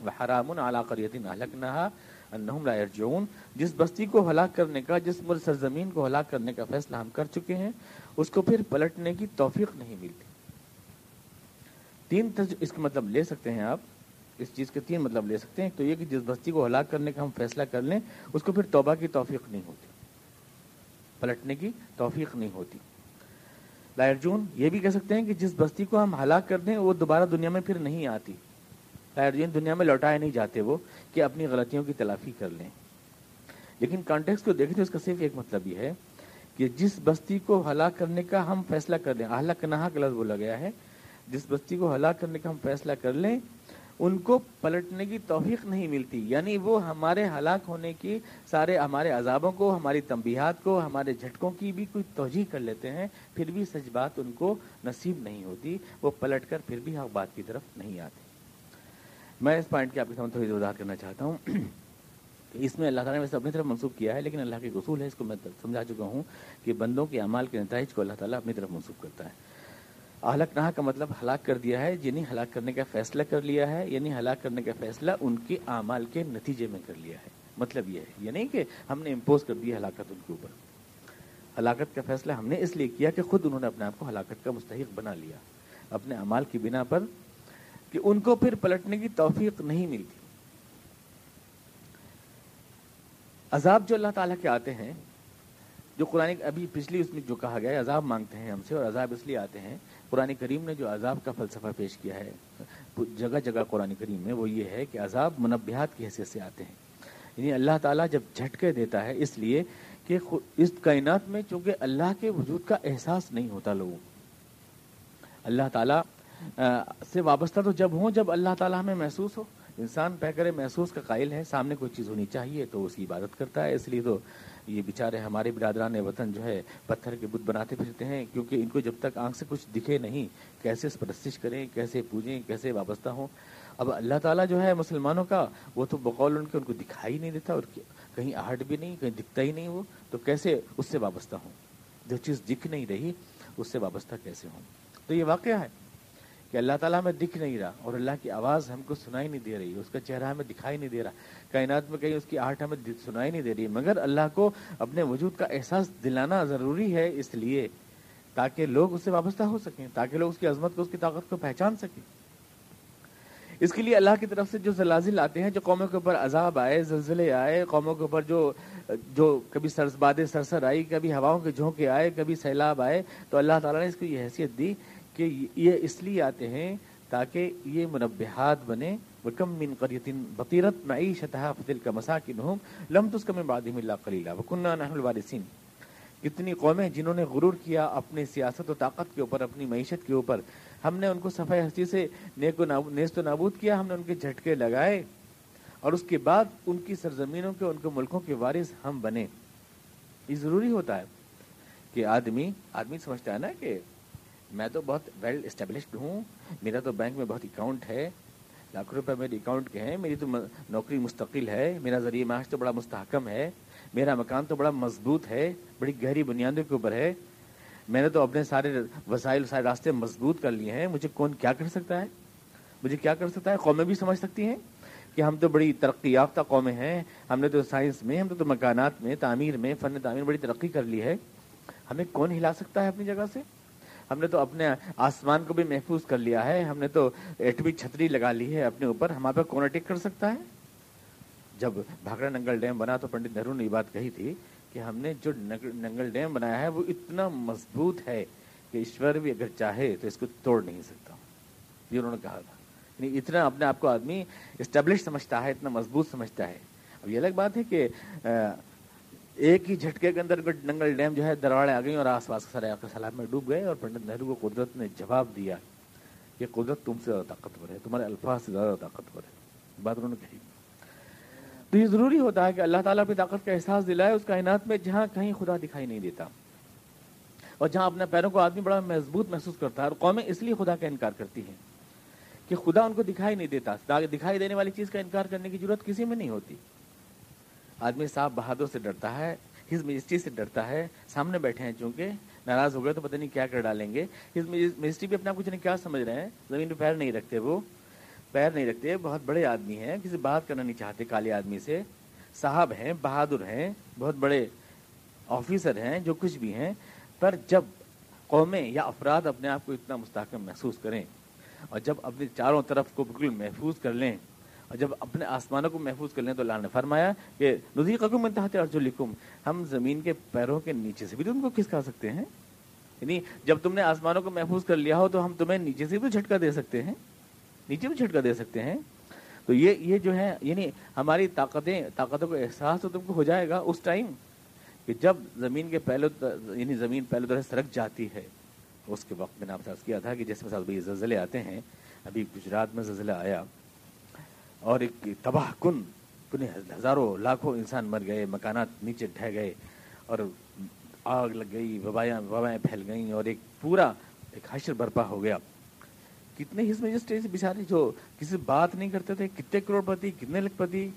وہ حرام اعلیٰ قریتی نالک نہا انہم لا یرجعون، جس بستی کو ہلاک کرنے کا، جس مر سرزمین کو ہلاک کرنے کا فیصلہ ہم کر چکے ہیں، اس کو پھر پلٹنے کی توفیق نہیں ملتی۔ تین تج... اس کا مطلب لے سکتے ہیں آپ۔ اس چیز کے تین مطلب لے سکتے ہیں۔ تو یہ کہ جس بستی کو ہلاک کرنے کا ہم فیصلہ کر لیں، اس کو پھر توبہ کی توفیق نہیں ہوتی۔ پلٹنے کی توفیق نہیں ہوتی۔ لائرجون یہ بھی کہہ سکتے ہیں کہ جس بستی کو ہم ہلاک کر دیں، وہ دوبارہ دنیا میں پھر نہیں آتی۔ لائرجین دنیا میں لوٹائے نہیں جاتے وہ، کہ اپنی غلطیوں کی تلافی کر لیں۔ لیکن کانٹیکس کو دیکھیں تو اس کا صرف ایک مطلب یہ ہے کہ جس بستی کو ہلاک کرنے کا ہم فیصلہ کر دیں اہلا کنہا کا لفظ بولا گیا ہے، جس بستی کو ہلاک کرنے کا ہم فیصلہ کر لیں، ان کو پلٹنے کی توفیق نہیں ملتی۔ یعنی وہ ہمارے ہلاک ہونے کی سارے ہمارے عذابوں کو، ہماری تنبیہات کو، ہمارے جھٹکوں کی بھی کوئی توجہ کر لیتے ہیں، پھر بھی سچ بات ان کو نصیب نہیں ہوتی، وہ پلٹ کر پھر بھی حق بات کی طرف نہیں آتے۔ میں اس پوائنٹ کی آپ کے سامنے تھوڑی وضاحت کرنا چاہتا ہوں اس میں اللہ تعالیٰ نے ویسے اپنی طرف منسوخ کیا ہے، لیکن اللہ کے اصول ہے اس کو میں سمجھا چکا ہوں کہ بندوں کے اعمال کے نتائج کو اللہ تعالیٰ اپنی طرف منسوخ کرتا ہے۔ اہلک نہ کا مطلب ہلاک کر دیا ہے یعنی ہلاک کرنے کا فیصلہ کر لیا ہے یعنی ہلاک کرنے کا فیصلہ ان کے اعمال کے نتیجے میں کر لیا ہے۔ مطلب یہ ہے، یہ نہیں کہ ہم نے امپوز کر دیا ہلاکت ان کے اوپر۔ ہلاکت کا فیصلہ ہم نے اس لیے کیا کہ خود انہوں نے اپنے آپ کو ہلاکت کا مستحق بنا لیا۔ اپنے اعمال کی بنا پر کہ ان کو پھر پلٹنے کی توفیق نہیں ملتی۔ عذاب جو اللہ تعالیٰ کے آتے ہیں، جو قرآن ابھی پچھلی اس میں جو کہا گیا ہے، عذاب مانگتے ہیں ہم سے اور عذاب اس لیے آتے ہیں، قرآن کریم نے جو عذاب کا فلسفہ پیش کیا ہے، جگہ جگہ قرآن کریم میں وہ یہ ہے کہ عذاب منبیات کی حیثیت سے آتے ہیں۔ یعنی اللہ تعالیٰ جب جھٹکے دیتا ہے اس لیے کہ اس کائنات میں چونکہ اللہ کے وجود کا احساس نہیں ہوتا لوگوں اللہ تعالیٰ سے وابستہ تو جب ہوں، جب اللہ تعالیٰ ہمیں محسوس ہو، انسان پہ کرے محسوس کا قائل ہے، سامنے کوئی چیز ہونی چاہیے تو اس کی عبادت کرتا ہے، اس لیے تو یہ بیچارے ہمارے برادران وطن جو ہے پتھر کے بت بناتے پھرتے ہیں، کیونکہ ان کو جب تک آنکھ سے کچھ دکھے نہیں، کیسے پرستش کریں، کیسے پوجیں، کیسے وابستہ ہوں؟ اب اللہ تعالیٰ جو ہے مسلمانوں کا، وہ تو بقول ان کے ان کو دکھائی نہیں دیتا اور کہیں آہٹ بھی نہیں، کہیں دکھتا ہی نہیں وہ، تو کیسے اس سے وابستہ ہوں؟ جو چیز دکھ نہیں رہی، اس سے وابستہ کیسے ہوں؟ تو یہ واقعہ ہے۔ کہ اللہ تعالیٰ ہمیں دکھ نہیں رہا اور اللہ کی آواز ہم کو سنائی نہیں دے رہی، اس کا چہرہ ہمیں دکھائی نہیں دے رہا۔ کائنات میں کہیں اس کی آہٹ ہمیں سنائی نہیں دے رہی، مگر اللہ کو اپنے وجود کا احساس دلانا ضروری ہے اس لیے تاکہ لوگ اس سے وابستہ ہو سکیں، تاکہ لوگ اس کی عظمت کو، اس کی طاقت کو پہچان سکیں۔ اس کے لیے اللہ کی طرف سے جو زلازل آتے ہیں، جو قوموں کے اوپر عذاب آئے، زلزلے آئے، قوموں کے اوپر جو جو کبھی باد سرسر آئی، کبھی ہواؤں کے جھونکے آئے، کبھی سیلاب آئے، تو اللہ تعالیٰ نے اس کو یہ حیثیت دی کہ یہ اس لیے آتے ہیں تاکہ یہ منبہات بنے وکم من قریتن بطیرت معیشتها فتلک مساکنہم لم تسکم من بعدہم اللہ قلیلا وکننا نحن الوارثین کتنی قومیں جنہوں نے غرور کیا اپنی سیاست و طاقت کے اوپر، اپنی معیشت کے اوپر۔ ہم نے ان کو صفحہ ہستی سے نیک و نیست و نابود کیا، ہم نے ان کے جھٹکے لگائے۔ اور اس کے بعد ان کی سرزمینوں کے، ان کے ملکوں کے وارث ہم بنے۔ یہ ضروری ہوتا ہے کہ آدمی آدمی سمجھتا ہے نا کہ میں تو بہت ویل اسٹیبلشڈ ہوں، میرا تو بینک میں بہت اکاؤنٹ ہے۔ لاکھوں روپے میرے اکاؤنٹ کے ہیں، میری تو نوکری مستقل ہے، میرا ذریعہ معاش تو بڑا مستحکم ہے۔ میرا مکان تو بڑا مضبوط ہے، بڑی گہری بنیادوں کے اوپر ہے۔ میں نے تو اپنے سارے وسائل، سارے راستے مضبوط کر لیے ہیں۔ مجھے کون کیا کر سکتا ہے؟ مجھے کیا کر سکتا ہے؟ قومیں بھی سمجھ سکتی ہیں کہ ہم تو بڑی ترقی یافتہ قومیں ہیں۔ ہم نے تو سائنس میں، ہم نے تو مکانات میں، تعمیر میں، فن تعمیر بڑی ترقی کر لی ہے۔ ہمیں کون ہلا سکتا ہے اپنی جگہ سے؟ ہم نے تو اپنے آسمان کو بھی محفوظ کر لیا ہے، ہم نے تو ایٹمی چھتری لگا لی ہے اپنے اوپر ہمارے پہ کون اٹیک کر سکتا ہے؟ جب بھاگڑا ننگل ڈیم بنا تو پنڈت نہرو نے یہ بات کہی تھی کہ ہم نے جو ننگل ڈیم بنایا ہے وہ اتنا مضبوط ہے کہ ایشور بھی اگر چاہے تو اس کو توڑ نہیں سکتا۔ یہ انہوں نے کہا تھا۔ یعنی اتنا اپنے آپ کو آدمی اسٹیبلش سمجھتا ہے، اتنا مضبوط سمجھتا ہے۔ اب یہ الگ بات ہے کہ ایک ہی جھٹکے کے اندر ننگل ڈیم جو ہے درواڑے آ گئی اور آس پاس سارے سیلاب میں ڈوب گئے اور پنڈت نہرو کو قدرت نے جواب دیا کہ قدرت تم سے زیادہ طاقتور ہے، تمہارے الفاظ سے زیادہ طاقتور ہے۔ بات انہوں نے کہی۔ تو یہ ضروری ہوتا ہے کہ اللہ تعالیٰ اپنی طاقت کا احساس دلائے اس کائنات میں جہاں کہیں خدا دکھائی نہیں دیتا اور جہاں اپنے پیروں کو آدمی بڑا مضبوط محسوس کرتا ہے اور قومیں اس لیے خدا کا انکار کرتی ہیں کہ خدا ان کو دکھائی نہیں دیتا، دکھائی دینے والی چیز کا انکار کرنے کی ضرورت کسی میں نہیں ہوتی۔ آدمی صاحب بہادر سے ڈرتا ہے ہز مجسٹری سے ڈرتا ہے، سامنے بیٹھے ہیں چونکہ ناراض ہو گئے تو پتہ نہیں کیا کر ڈالیں گے۔ ہز مجسٹری بھی اپنا کچھ نہیں، کیا سمجھ رہے ہیں؟ زمین پہ پیر نہیں رکھتے وہ۔ پیر نہیں رکھتے، بہت بڑے آدمی ہیں، کسی بات کرنا نہیں چاہتے کالے آدمی سے۔ صاحب ہیں، بہادر ہیں، بہت بڑے آفیسر ہیں، جو کچھ بھی ہیں۔ پر جب قومیں یا افراد اپنے آپ کو اتنا مستحکم محسوس کریں اور جب اپنے چاروں طرف کو بالکل محفوظ کر لیں اور جب اپنے آسمانوں کو محفوظ کر لیں تو اللہ نے فرمایا کہ نظیر قکم انتہا ارجو لکھم ہم زمین کے پیروں کے نیچے سے بھی تو ان کو کھسکا سکتے ہیں؟ یعنی جب تم نے آسمانوں کو محفوظ کر لیا ہو تو ہم تمہیں نیچے سے بھی جھٹکا دے سکتے ہیں؟ نیچے بھی جھٹکا دے سکتے ہیں؟ تو یہ یہ جو ہے یعنی ہماری طاقتیں، طاقتوں کا احساس تو تم کو ہو جائے گا اس ٹائم کہ جب زمین کے پہلے یعنی زمین پہلے طرح سرک جاتی ہے، اس کے وقت میں نے آپ کیا تھا کہ جس میں بھی زلزلے آتے ہیں، ابھی گجرات میں زلزلہ آیا اور ایک تباہ کن کن ہزاروں لاکھوں انسان مر گئے، مکانات نیچے ڈھہ گئے اور آگ لگ گئی وبائیں وبائیں پھیل گئیں اور ایک پورا ایک حشر برپا ہو گیا۔ کتنے اس مجسٹری سے بچارے جو کسی بات نہیں کرتے تھے، کتنے کروڑ پتی کتنے لکھ پتی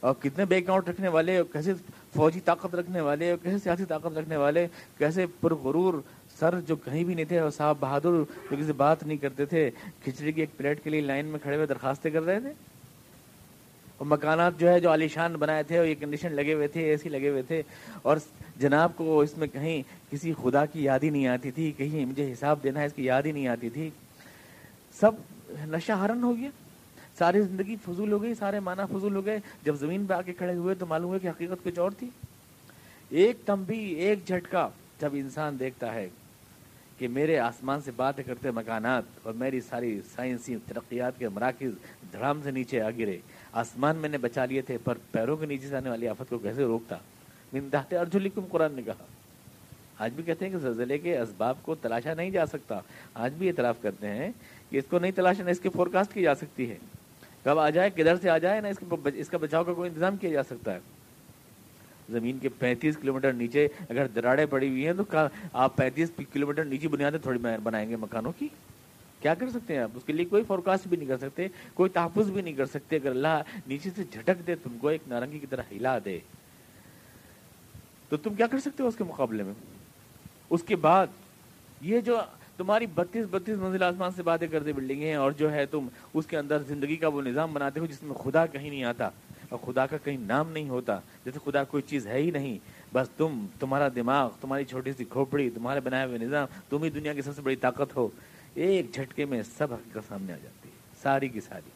اور کتنے بینک اکاؤنٹ رکھنے والے اور کیسے فوجی طاقت رکھنے والے اور کیسے سیاسی طاقت رکھنے والے، کیسے پرغرور سر جو کہیں بھی نہیں تھے اور صاحب بہادر جو کسی بات نہیں کرتے تھے، کھچڑی کی ایک پلیٹ کے لیے لائن میں کھڑے ہوئے درخواستیں کر رہے تھے۔ اور مکانات جو ہے جو عالیشان بنائے تھے اور یہ کنڈیشن لگے ہوئے تھے اے سی لگے ہوئے تھے۔ اور جناب کو اس میں کہیں کسی خدا کی یاد ہی نہیں آتی تھی، کہیں مجھے حساب دینا ہے اس کی یاد ہی نہیں آتی تھی۔ سب نشہ ہرن ہو گیا۔ ساری زندگی فضول ہو گئی، سارے معنی فضول ہو گئے۔ جب زمین پہ آ کے کھڑے ہوئے تو معلوم ہوا کہ حقیقت کچھ اور تھی۔ ایک تمبی، ایک جھٹکا جب انسان دیکھتا ہے کہ میرے آسمان سے بات کرتے مکانات اور میری ساری سائنسی ترقیات کے مراکز دھڑام سے نیچے آ گرے آسمان میں نے بچا لیے تھے، پر پیروں کے نیچے سے آنے والی آفت کو کیسے روکتا؟ دہتے ارجلکم، قرآن نے کہا۔ آج بھی کہتے ہیں کہ زلزلے کے اسباب کو تلاشا نہیں جا سکتا۔ آج بھی اعتراف کرتے ہیں کہ اس کو نہیں تلاشا، نہ اس کی فور کاسٹ کی جا سکتی ہے۔ کب آ جائے، کدھر سے آ جائے، نہ اس کا بچاؤ کا کوئی انتظام کیا جا سکتا ہے۔ زمین کے پینتیس کلو میٹر نیچے اگر دراڑیں پڑی ہوئی ہیں تو آپ پینتیس کلو میٹر نیچے بنیادیں تھوڑی بنائیں گے مکانوں کی؟ کیا کر سکتے ہیں آپ؟ اس کے لیے کوئی فورکاسٹ بھی نہیں کر سکتے، کوئی تحفظ بھی نہیں کر سکتے، اگر اللہ نیچے سے جھٹک دے، تم کو ایک نارنگی کی طرح ہلا دے۔ تو تم کیا کر سکتے ہو اس کے مقابلے میں؟ اس کے بعد یہ جو تمہاری بتیس بتیس منزل آسمان سے باتیں کرتے بلڈنگیں ہیں، اور جو ہے تم اس کے اندر زندگی کا وہ نظام بناتے ہو جس میں خدا کہیں نہیں آتا اور خدا کا کہیں نام نہیں ہوتا، جیسے خدا کوئی چیز ہے ہی نہیں، بس تم، تمہارا دماغ، تمہاری چھوٹی سی کھوپڑی، تمہارے بنائے ہوئے نظام، تم ہی دنیا کی سب سے بڑی طاقت ہو۔ ایک جھٹکے میں سب حقیقت سامنے آ جاتی ہے، ساری کی ساری۔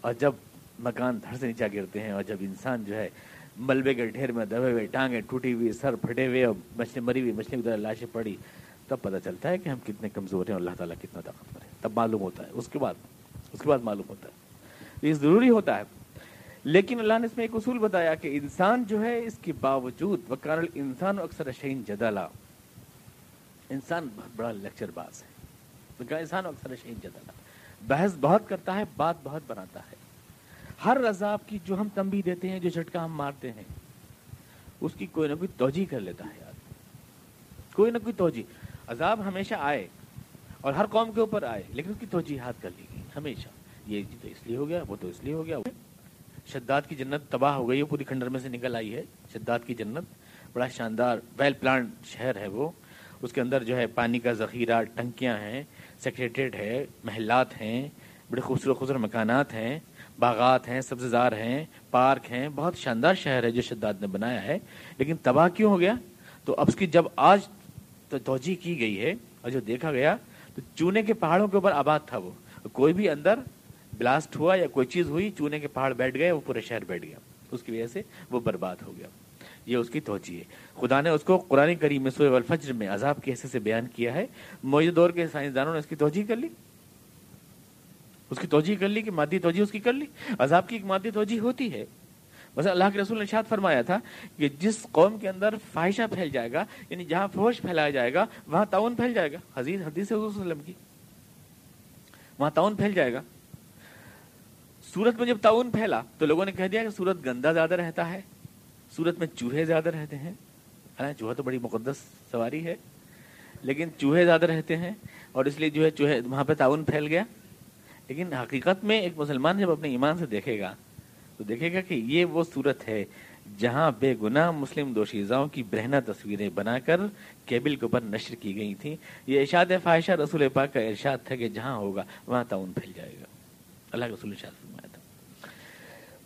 اور جب مکان دھڑ سے نیچا گرتے ہیں، اور جب انسان جو ہے ملبے کے ڈھیر میں دبے ہوئے، ٹانگیں ٹوٹی ہوئی، سر پھٹے ہوئے، اور مچھلی مری ہوئی، مچھلی کی طرح لاشیں پڑی، تب پتہ چلتا ہے کہ ہم کتنے کمزور ہیں، اور اللہ تعالیٰ کتنا طاقتور ہے۔ تب معلوم ہوتا ہے، اس کے بعد، اس کے بعد معلوم ہوتا ہے۔ یہ ضروری ہوتا ہے۔ لیکن اللہ نے اس میں ایک اصول بتایا کہ انسان جو ہے، اس کے باوجود وکار انسان اکثر شہین جدلا۔ انسان بہت بڑا لیکچر باز ہے۔ انسان اکثر شہین جدلا بحث بہت کرتا ہے، بات بہت بناتا ہے۔ ہر رضاب کی جو ہم تمبی دیتے ہیں، جو جھٹکا ہم مارتے ہیں، اس کی کوئی نہ کوئی توجہ کر لیتا ہے۔ یار کوئی نہ کوئی توجہ۔ عذاب ہمیشہ آئے اور ہر قوم کے اوپر آئے، لیکن اس کی توجیحات کر لی گئی۔ ہمیشہ۔ یہ تو اس لیے ہو گیا، وہ تو اس لیے ہو گیا۔ شداد کی جنت تباہ ہو گئی ہے پوری کھنڈر میں سے نکل آئی ہے۔ شداد کی جنت، بڑا شاندار ویل پلانٹ شہر ہے وہ۔ اس کے اندر جو ہے پانی کا ذخیرہ، ٹنکیاں ہیں۔ سیکریٹریٹ ہے، محلات ہیں، بڑے خوبصورت خوبصورت مکانات ہیں، باغات ہیں سبز زار ہیں، پارک ہیں، بہت شاندار شہر ہے جو شداد نے بنایا ہے۔ لیکن تباہ کیوں ہو گیا؟ تو اب اس کی جب آج توجہ کی گئی ہے اور جو دیکھا گیا تو چونے کے پہاڑوں کے اوپر آباد تھا وہ۔ کوئی بھی اندر بلاسٹ ہوا یا کوئی چیز ہوئی، چونے کے پہاڑ بیٹھ گئے، وہ پورے شہر بیٹھ گیا۔ اس کی وجہ سے وہ برباد ہو گیا۔ یہ اس کی توجہ ہے۔ خدا نے اس کو قرآن کریم میں سورہ الفجر میں عذاب کے حصے سے بیان کیا ہے۔ موجود دور کے سائنسدانوں نے اس کی توجہ کر لی۔ اس کی توجہ کر لی کہ مادی توجہ اس کی کر لی۔ عذاب کی ایک مادی توجہ ہوتی ہے۔ بس اللہ کے رسول نے شاد فرمایا تھا کہ جس قوم کے اندر فائشہ پھیل جائے گا یعنی جہاں فوش پھیلایا جائے گا، وہاں تعاون پھیل جائے گا۔ حدیث حدیث وسلم کی۔ وہاں تعاون پھیل جائے گا۔ سورت میں جب تعاون پھیلا تو لوگوں نے کہہ دیا کہ سورت گندا زیادہ رہتا ہے۔ سورت میں چوہے زیادہ رہتے ہیں۔ چوہا تو بڑی مقدس سواری ہے، لیکن چوہے زیادہ رہتے ہیں اور اس لیے جو ہے چوہے وہاں پہ تعاون پھیل گیا۔ لیکن حقیقت میں ایک مسلمان جب اپنے ایمان سے دیکھے گا، تو دیکھے گا کہ یہ وہ صورت ہے جہاں بے گناہ مسلم دوشیزاؤں کی برہنہ تصویریں بنا کر کیبل کے اوپر نشر کی گئی تھیں۔ یہ ارشاد فاحشہ رسول پاک کا ارشاد تھا کہ جہاں ہوگا، وہاں تعاون پھیل جائے گا۔ اللہ رسول ارشاد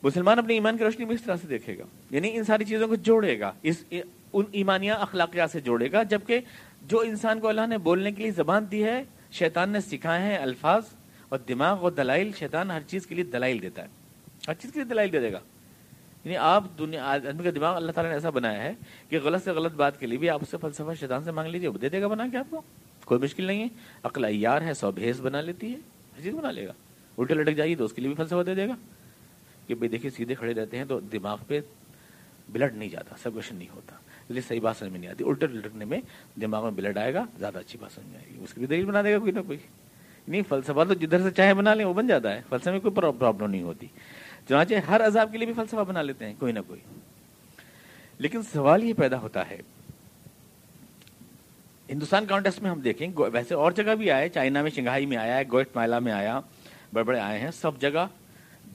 مسلمان اپنے ایمان کی روشنی میں اس طرح سے دیکھے گا۔ یعنی ان ساری چیزوں کو جوڑے گا۔ اس ان ایمانیہ اخلاقیات سے جوڑے گا۔ جبکہ جو انسان کو اللہ نے بولنے کے لیے زبان دی ہے، شیطان نے سکھائے ہیں الفاظ اور دماغ اور دلائل۔ شیطان ہر چیز کے لیے دلائل دیتا ہے۔ ہر چیز کے لیے دلائل دے دے گا۔ یعنی آپ دنیا آدمی کا دماغ اللہ تعالیٰ نے ایسا بنایا ہے کہ غلط سے غلط بات کے لیے بھی آپ اس سے فلسفہ شیطان سے مانگ لیجیے وہ دے دے گا بنا کے آپ کو۔ کوئی مشکل نہیں ہے۔ عقل ایار ہے، سو بھیس بنا لیتی ہے۔ ہر چیز بنا لے گا۔ الٹے لٹک جائیے تو اس کے لیے بھی فلسفہ دے دے گا۔ کہ بھائی دیکھیے سیدھے کھڑے رہتے ہیں تو دماغ پہ بلڈ نہیں جاتا، سب نہیں ہوتا۔ اس لیے صحیح بات سمجھ میں نہیں آتی۔ الٹے لٹکنے میں دماغ میں بلڈ آئے گا، زیادہ اچھی بات سمجھ میں آئے گی۔ اس کی بھی دلیل بنا دے گا کوئی نہ کوئی۔ نہیں، فلسفہ تو جدھر سے چاہے بنا لیں، وہ بن جاتا ہے۔ فلسفے میں کوئی پرابلم نہیں ہوتی۔ چنانچہ ہر عذاب کے لیے بھی فلسفہ بنا لیتے ہیں، کوئی نہ کوئی۔ لیکن سوال یہ پیدا ہوتا ہے، ہندوستان کانٹیسٹ میں ہم دیکھیں ویسے اور جگہ بھی آئے، چائنا میں، شنگھائی میں آیا ہے گوئٹ مائلا میں آیا، بڑے بڑے آئے ہیں، سب جگہ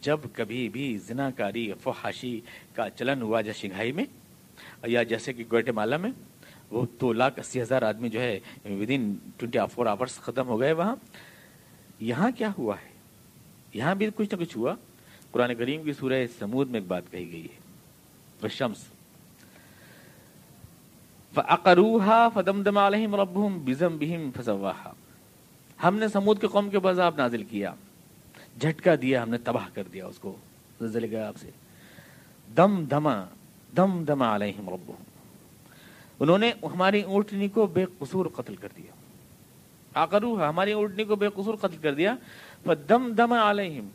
جب کبھی بھی زنا کاری فحاشی کا چلن ہوا جیسے شنگھائی میں یا جیسے کہ گوئٹ مالا میں، وہ دو لاکھ اسی ہزار آدمی جو ہے within twenty four hours ختم ہو گئے وہاں۔ یہاں کیا ہوا ہے؟ یہاں بھی کچھ نہ کچھ ہوا۔ قرآن کریم کی سورہ سمود میں ایک بات کہی گئی ہے۔ شمس۔ ہم نے سمود کے قوم کے بذاب نازل کیا۔ جھٹکا دیا، ہم نے تباہ کر دیا اس کو آپ سے۔ دم دما دم دما علیہم ربهم انہوں نے ہماری اونٹنی کو بے قصور قتل کر دیا۔ آکرو ہماری اونٹنی کو بے قصور قتل کر دیا۔ دم دم علیہم۔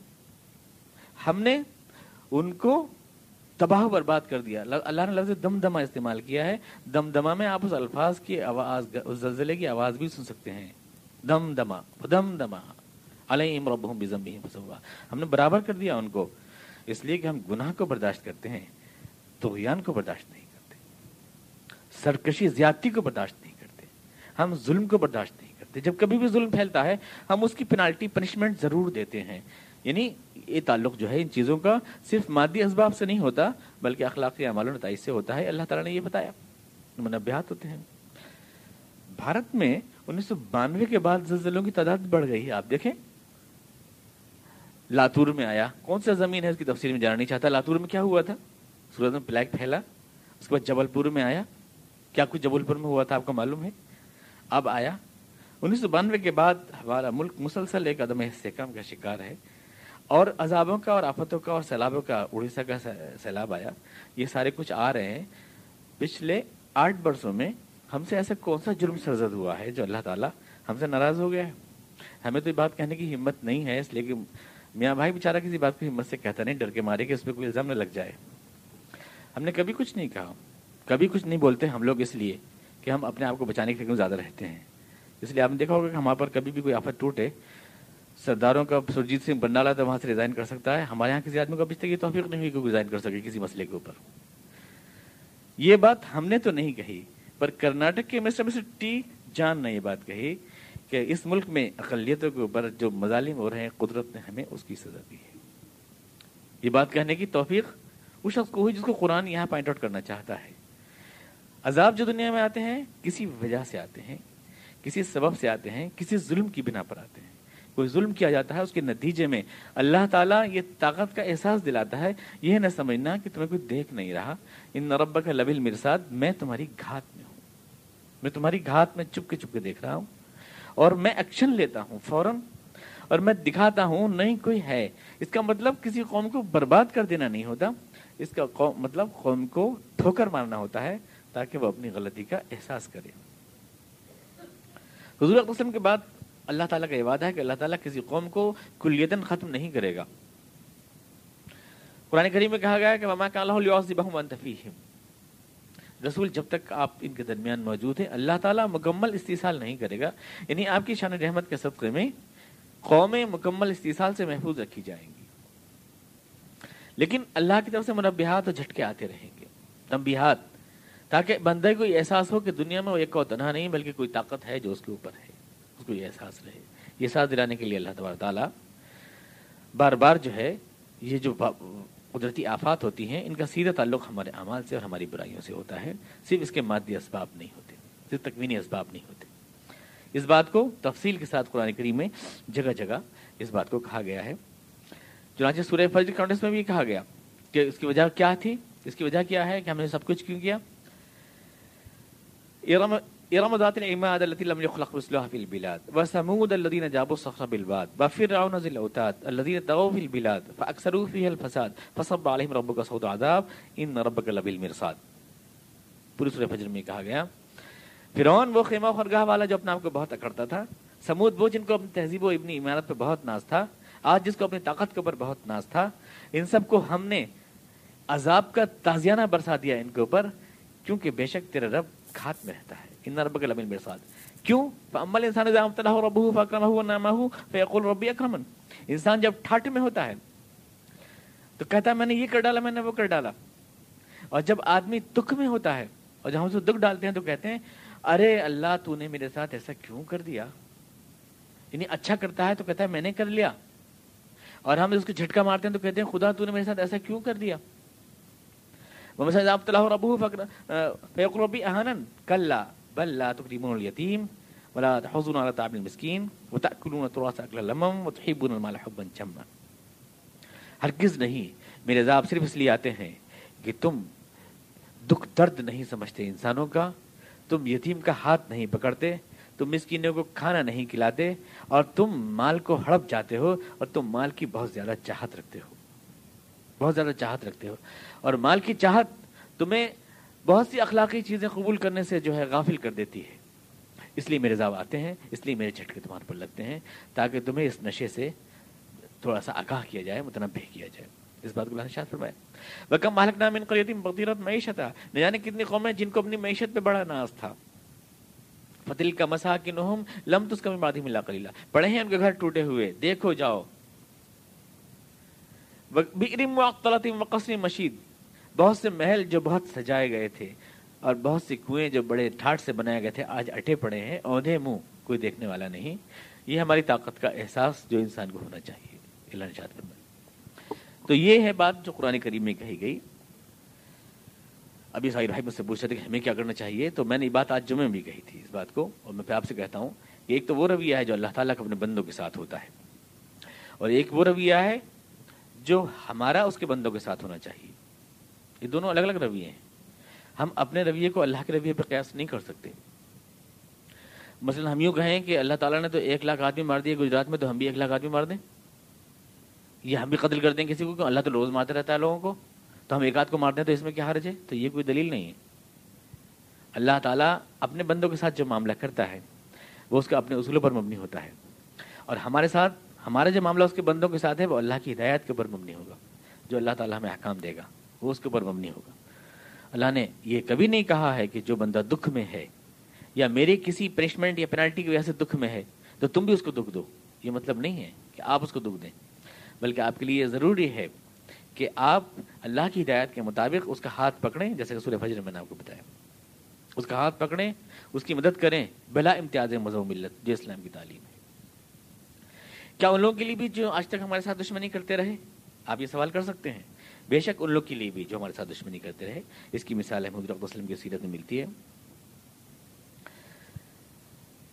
ہم نے ان کو تباہ برباد کر دیا۔ اللہ نے لفظ دم دما استعمال کیا ہے۔ دم دما میں آپ اس الفاظ کی آواز، اس زلزلے کی آواز بھی سن سکتے ہیں۔ دم دما دم دما۔ علیہم ربہم بزمبہم فسوا۔ ہم نے برابر کر دیا ان کو، اس لیے کہ ہم گناہ کو برداشت کرتے ہیں توغیان کو برداشت نہیں کرتے، سرکشی، زیادتی کو برداشت نہیں کرتے، ہم ظلم کو برداشت نہیں کرتے۔ جب کبھی بھی ظلم پھیلتا ہے، ہم اس کی پینالٹی پنشمنٹ ضرور دیتے ہیں۔ یعنی یہ تعلق جو ہے ان چیزوں کا صرف مادی اسباب سے نہیں ہوتا، بلکہ اخلاقی عمال و نتائج سے ہوتا ہے۔ اللہ تعالیٰ نے یہ بتایا۔ منبیات ہوتے ہیں۔ بھارت میں انیس سو بانوے کے بعد زلزلوں کی تعداد بڑھ گئی۔ ہے آپ دیکھیں لاتور میں آیا۔ کون سا زمین ہے اس کی تفصیل میں جانا نہیں چاہتا؟ لاتور میں کیا ہوا تھا؟ سورج میں پلیک پھیلا۔ اس کے بعد جبل پور میں آیا۔ کیا کچھ جبل پور میں ہوا تھا آپ کو معلوم ہے؟ اب آیا۔ انیس سو بانوے کے بعد ہمارا ملک مسلسل ایک عدم استحکام کا شکار ہے۔ اور عذابوں کا اور آفتوں کا اور سیلابوں کا اڑیسہ کا سیلاب آیا۔ یہ سارے کچھ آ رہے ہیں۔ پچھلے آٹھ برسوں میں ہم سے ایسا کون سا جرم سرزد ہوا ہے جو اللہ تعالیٰ ہم سے ناراض ہو گیا ہے؟ ہمیں تو یہ بات کہنے کی ہمت نہیں ہے، اس لیے کہ میاں بھائی بیچارہ کسی بات کو ہمت سے کہتا نہیں، ڈر کے مارے کہ اس پہ کوئی الزام نہ لگ جائے۔ ہم نے کبھی کچھ نہیں کہا۔ کبھی کچھ نہیں بولتے ہم لوگ اس لیے کہ ہم اپنے آپ کو بچانے کے فکر زیادہ رہتے ہیں۔ اس لیے آپ نے دیکھا ہوگا کہ ہمارے پر کبھی بھی کوئی آفت ٹوٹے۔ سرداروں کا سرجیت سنگھ بنڈالا تو وہاں سے ریزائن کر سکتا ہے۔ ہمارے یہاں کسی آدمی کو ابھی تک یہ توفیق نہیں ہوئی کہ ریزائن کر سکے کسی مسئلے کے اوپر۔ یہ بات ہم نے تو نہیں کہی، پر کرناٹک کے مسٹر مسٹر ٹی جان نے یہ بات کہی۔ کہ اس ملک میں اقلیتوں کے اوپر جو مظالم ہو رہے ہیں، قدرت نے ہمیں اس کی سزا دی ہے۔ یہ بات کہنے کی توفیق اس شخص کو ہوئی جس کو قرآن یہاں پوائنٹ آؤٹ کرنا چاہتا ہے۔ عذاب جو دنیا میں آتے ہیں، کسی وجہ سے آتے ہیں، کسی سبب سے آتے ہیں، کسی ظلم کی بنا پر آتے ہیں۔ کوئی ظلم کیا جاتا ہے، اس کے نتیجے میں اللہ تعالیٰ یہ طاقت کا احساس دلاتا ہے۔ یہ نہ سمجھنا کہ تمہیں کوئی دیکھ نہیں رہا۔ ان نرب کا لبل مرساد میں تمہاری گھات میں ہوں۔ میں تمہاری گھات میں چپ کے چپ کے دیکھ رہا ہوں۔ اور میں ایکشن لیتا ہوں فوراً، اور میں دکھاتا ہوں، نہیں کوئی ہے۔ اس کا مطلب کسی قوم کو برباد کر دینا نہیں ہوتا۔ اس کا قوم مطلب قوم کو ٹھوکر مارنا ہوتا ہے تاکہ وہ اپنی غلطی کا احساس کرے۔ حضور وسلم کے بعد اللہ تعالیٰ کا یہ وعدہ ہے کہ اللہ تعالیٰ کسی قوم کو کلیتن ختم نہیں کرے گا۔ قرآن کریم میں کہا گیا کہ ماما کا اللہ رسول جب تک آپ ان کے درمیان موجود ہیں، اللہ تعالیٰ مکمل استحصال نہیں کرے گا۔ یعنی آپ کی شان رحمت کے صدقے میں قومیں مکمل استحصال سے محفوظ رکھی جائیں گی۔ لیکن اللہ کی طرف سے منبیہات اور جھٹکے آتے رہیں گے، تنبیہات، تاکہ بندے کو یہ احساس ہو کہ دنیا میں وہ ایک کو تنہا نہیں، بلکہ کوئی طاقت ہے جو اس کے اوپر ہے، اس کو یہ احساس رہے۔ یہ احساس دلانے کے لیے اللہ تبار تعالیٰ بار بار جو ہے، یہ جو قدرتی آفات ہوتی ہیں، ان کا سیدھا تعلق ہمارے اعمال سے اور ہماری برائیوں سے ہوتا ہے۔ صرف اس کے مادی اسباب نہیں ہوتے، صرف تکوینی اسباب نہیں ہوتے۔ اس بات کو تفصیل کے ساتھ قرآن کریم میں جگہ جگہ اس بات کو کہا گیا ہے۔ چنانچہ سورہ فجر کانٹیکس میں بھی کہا گیا کہ اس کی وجہ کیا تھی؟ اس کی وجہ کیا ہے کہ ہم نے سب کچھ کیوں کیا؟ ارم ذات العماد التي لم يخلق مثلها في البلاد وثمود الذين جابوا الصخر بالواد وفرعون ذي الاوتاد الذين طغوا في البلاد فاكثروا فيها الفساد فصب عليهم ربك صوت عذاب ان ربك لبالمرصاد پوری سورہ فجر میں کہا گیا فرعون وہ خیمہ خرگاہ والا جو اپنے آپ کو بہت اکڑتا تھا سمود وہ جن کو اپنی تہذیب و ابنی عمارت پہ بہت ناز تھا آج جس کو اپنی طاقت کے اوپر بہت ناز تھا ان سب کو ہم نے عذاب کا تازیانہ برسا دیا ان کے اوپر کیونکہ بے شک تیرا رب گھات میں رہتا ہے ان رب لمن میرے ساتھ کیوں عمل انسان ربہ فاکرمہ ونعمہ فیقول ربی اکرمن انسان جب ٹھاٹ میں ہوتا ہے، تو کہتا ہے، میں نے یہ کر ڈالا، میں نے وہ کر ڈالا۔ اور جب آدمی دکھ میں ہوتا ہے اور جب ہم اسے دکھ ڈالتے ہیں تو کہتے ہیں، ارے اللہ، تو نے میرے ساتھ ایسا کیوں کر دیا؟ یعنی اچھا کرتا ہے تو کہتا ہے، میں نے کر لیا۔ اور ہم اس کو جھٹکا مارتے ہیں تو کہتے ہیں، خدا، تو نے میرے ساتھ ایسا کیوں کر دیا؟ وہ ربه فقر فيقول ربي اهانا كلا بل لا تكرمون اليتيم ولا تحضون على تعب المسكين وتاكلون التراث اكلا لمم وتحبون المال حبا جما ہرگز نہیں. میرے عذاب صرف اس لیے آتے ہیں کہ تم دکھ درد نہیں سمجھتے انسانوں کا. تم یتیم کا ہاتھ نہیں پکڑتے. تم مسکینوں کو کھانا نہیں کھلاتے. اور تم مال کو ہڑپ جاتے ہو اور تم مال کی بہت زیادہ چاہت رکھتے ہو. بہت زیادہ چاہت رکھتے ہو. اور مال کی چاہت تمہیں بہت سی اخلاقی چیزیں قبول کرنے سے جو ہے غافل کر دیتی ہے۔ اس لیے میرے زاو آتے ہیں، اس لیے میرے جھٹکے تمہارے پر لگتے ہیں تاکہ تمہیں اس نشے سے تھوڑا سا آگاہ کیا جائے متنبع کیا جائے۔ اس بات کو شاید فرمائے وکم مالک نام ان قریتم بغیرت معیشت نہ جانے کتنی قومیں جن کو اپنی معیشت پہ بڑا ناز تھا۔ فتل کا مسا کی نہم لم تس کمی بادی ملا کلیلہ پڑے ہیں ان کے گھر ٹوٹے ہوئے، دیکھو جاؤ۔ وقصر مشید بہت سے محل جو بہت سجائے گئے تھے اور بہت سی کنویں جو بڑے ٹھاٹ سے بنائے گئے تھے، آج اٹے پڑے ہیں اودھے منہ کوئی دیکھنے والا نہیں۔ یہ ہماری طاقت کا احساس جو انسان کو ہونا چاہیے۔ اللہ نشاد پر تو یہ ہے بات جو قرآن کریم میں کہی گئی۔ ابھی سائی بھائی مجھ سے پوچھ رہے تھے کہ ہمیں کیا کرنا چاہیے، تو میں نے یہ بات آج جمعے میں بھی کہی تھی اس بات کو۔ اور میں پھر آپ سے کہتا ہوں کہ ایک تو وہ رویہ ہے جو اللہ تعالیٰ کا اپنے بندوں کے ساتھ ہوتا ہے، اور ایک وہ رویہ ہے جو ہمارا اس کے بندوں کے ساتھ ہونا چاہیے۔ یہ دونوں الگ الگ رویے ہیں۔ ہم اپنے رویے کو اللہ کے رویے پہ قیاس نہیں کر سکتے۔ مثلا ہم یوں کہیں کہ اللہ تعالیٰ نے تو ایک لاکھ آدمی مار دیے، گجرات میں تو ہم بھی ایک لاکھ آدمی مار دیں۔ یا ہم بھی قتل کر دیں کسی کو کہ اللہ تو روز مارتے رہتا ہے لوگوں کو۔ تو ہم ایک آدھ کو مار دیں تو اس میں کیا حرج ہے؟ تو یہ کوئی دلیل نہیں ہے۔ اللہ تعالیٰ اپنے بندوں کے ساتھ جو معاملہ کرتا ہے، وہ اس کا اپنے اصولوں پر مبنی ہوتا ہے۔ اور ہمارے ساتھ ہمارا جو معاملہ اس کے بندوں کے ساتھ ہے، وہ اللہ کی ہدایت کے اوپر مبنی ہوگا، جو اللہ تعالیٰ ہمیں احکام دے گا۔ وہ اس کے اوپر مبنی ہوگا۔ اللہ نے یہ کبھی نہیں کہا ہے کہ جو بندہ دکھ میں ہے یا میرے کسی پنشمنٹ یا پینالٹی کی وجہ سے دکھ میں ہے، تو تم بھی اس کو دکھ دو۔ یہ مطلب نہیں ہے کہ آپ اس کو دکھ دیں، بلکہ آپ کے لیے یہ ضروری ہے کہ آپ اللہ کی ہدایت کے مطابق اس کا ہاتھ پکڑیں، جیسے کہ سورہ فجر میں نے آپ کو بتایا۔ اس کا ہاتھ پکڑیں، اس کی مدد کریں بلا امتیاز مذہب ملت، جو اسلام کی تعلیم ہے۔ کیا ان لوگوں کے لیے بھی جو آج تک ہمارے ساتھ دشمنی کرتے رہے؟ آپ یہ سوال کر سکتے ہیں۔ بے شک ان لوگ کے لیے بھی جو ہمارے ساتھ دشمنی کرتے رہے، اس کی مثال ہے حضرت وسلم کی سیرت میں ملتی ہے۔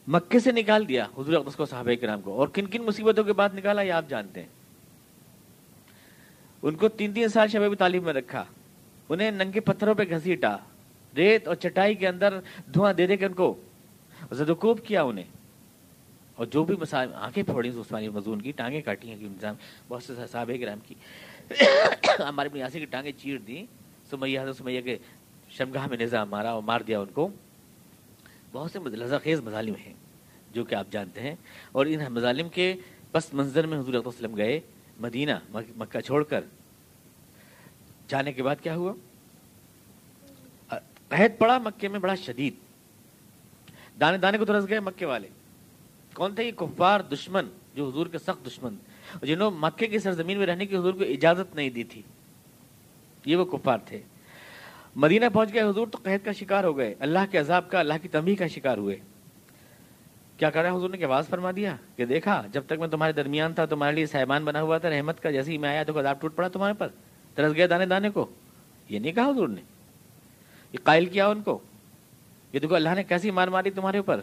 مکے سے نکال دیا حضور اقدس کو صحابہ کرام کو۔ اور کن کن مصیبتوں کے بعد نکالا یہ آپ جانتے ہیں۔ ان کو تین تین سال شبابی تعلیم میں رکھا۔ انہیں ننگے پتھروں پہ گھسیٹا۔ ریت اور چٹائی کے اندر دھواں دے دے کے ان کو زدوکوب کیا انہیں۔ اور جو بھی مسائل، آنکھیں پھوڑی عثمانی مزون کی، ٹانگیں کاٹی ہیں نظام بہت سے صحابہ کرام کی۔ ہمارے بنیاسی کی ٹانگیں چیر دی سمیہ، حضرت سمیہ کے شمگاہ میں نظام مارا اور مار دیا ان کو۔ بہت سے لذا خیز مظالم ہیں جو کہ آپ جانتے ہیں۔ اور ان مظالم کے پس منظر میں حضور وسلم گئے مدینہ مکہ چھوڑ کر۔ جانے کے بعد کیا ہوا؟ قحط پڑا مکے میں، بڑا شدید۔ دانے دانے کو ترس گئے مکے والے۔ کون تھے؟ یہ کفار دشمن، جو حضور کے سخت دشمن۔ جنہوں مکے کی سرزمین میں رہنے کی حضور کو اجازت نہیں دی تھی۔ یہ وہ کفار تھے۔ مدینہ پہنچ گئے، حضور تو قحط کا شکار ہو گئے۔ اللہ کے عذاب کا، اللہ کی تمبی کا شکار ہوئے۔ کیا کر رہا ہے حضور نے کہ آواز فرما دیا؟ کہ دیکھا، جب تک میں تمہارے درمیان تھا، تمہارے لیے صاحبان بنا ہوا تھا، رحمت کا جیسے ہی میں آیا تو عذاب ٹوٹ پڑا تمہارے پر۔ ترس گیا دانے دانے کو۔ یہ نہیں کہا حضور نے۔ یہ قائل کیا ان کو۔ یہ دیکھو، اللہ نے کیسی مار ماری تمہارے اوپر۔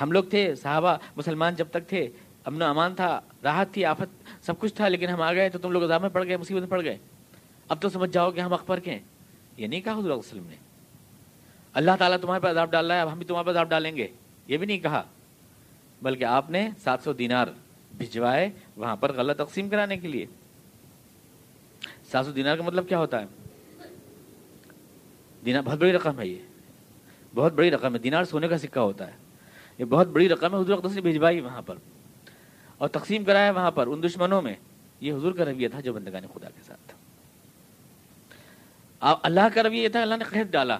ہم لوگ تھے، صحابہ، مسلمان جب تک تھے امن و امان تھا، راحت تھی، آفت، سب کچھ تھا، لیکن ہم آ گئے تو تم لوگ عذاب میں پڑ گئے، مصیبت میں پڑ گئے۔ اب تو سمجھ جاؤ کہ ہم اخبر کے ہیں۔ یہ نہیں کہا حضور وسلم نے۔ اللہ تعالیٰ تمہارے پہ عذاب ڈال رہا ہے، اب ہم بھی تمہارے پہ عذاب ڈالیں گے۔ یہ بھی نہیں کہا، بلکہ آپ نے سات سو دینار بھجوائے وہاں پر غلط تقسیم کرانے کے لیے۔ سات سو دینار کا مطلب کیا ہوتا ہے؟ دینار بہت بڑی رقم ہے یہ۔ بہت بڑی رقم ہے۔ دینار سونے کا سکہ ہوتا ہے۔ یہ بہت بڑی رقم ہے، حضور اقدس نے بھجوائی وہاں پر۔ اور تقسیم کرایا وہاں پر ان دشمنوں میں، یہ حضور کا رویہ تھا جو بندگان خدا کے ساتھ تھا۔ اللہ کا رویہ یہ تھا، اللہ نے قید ڈالا۔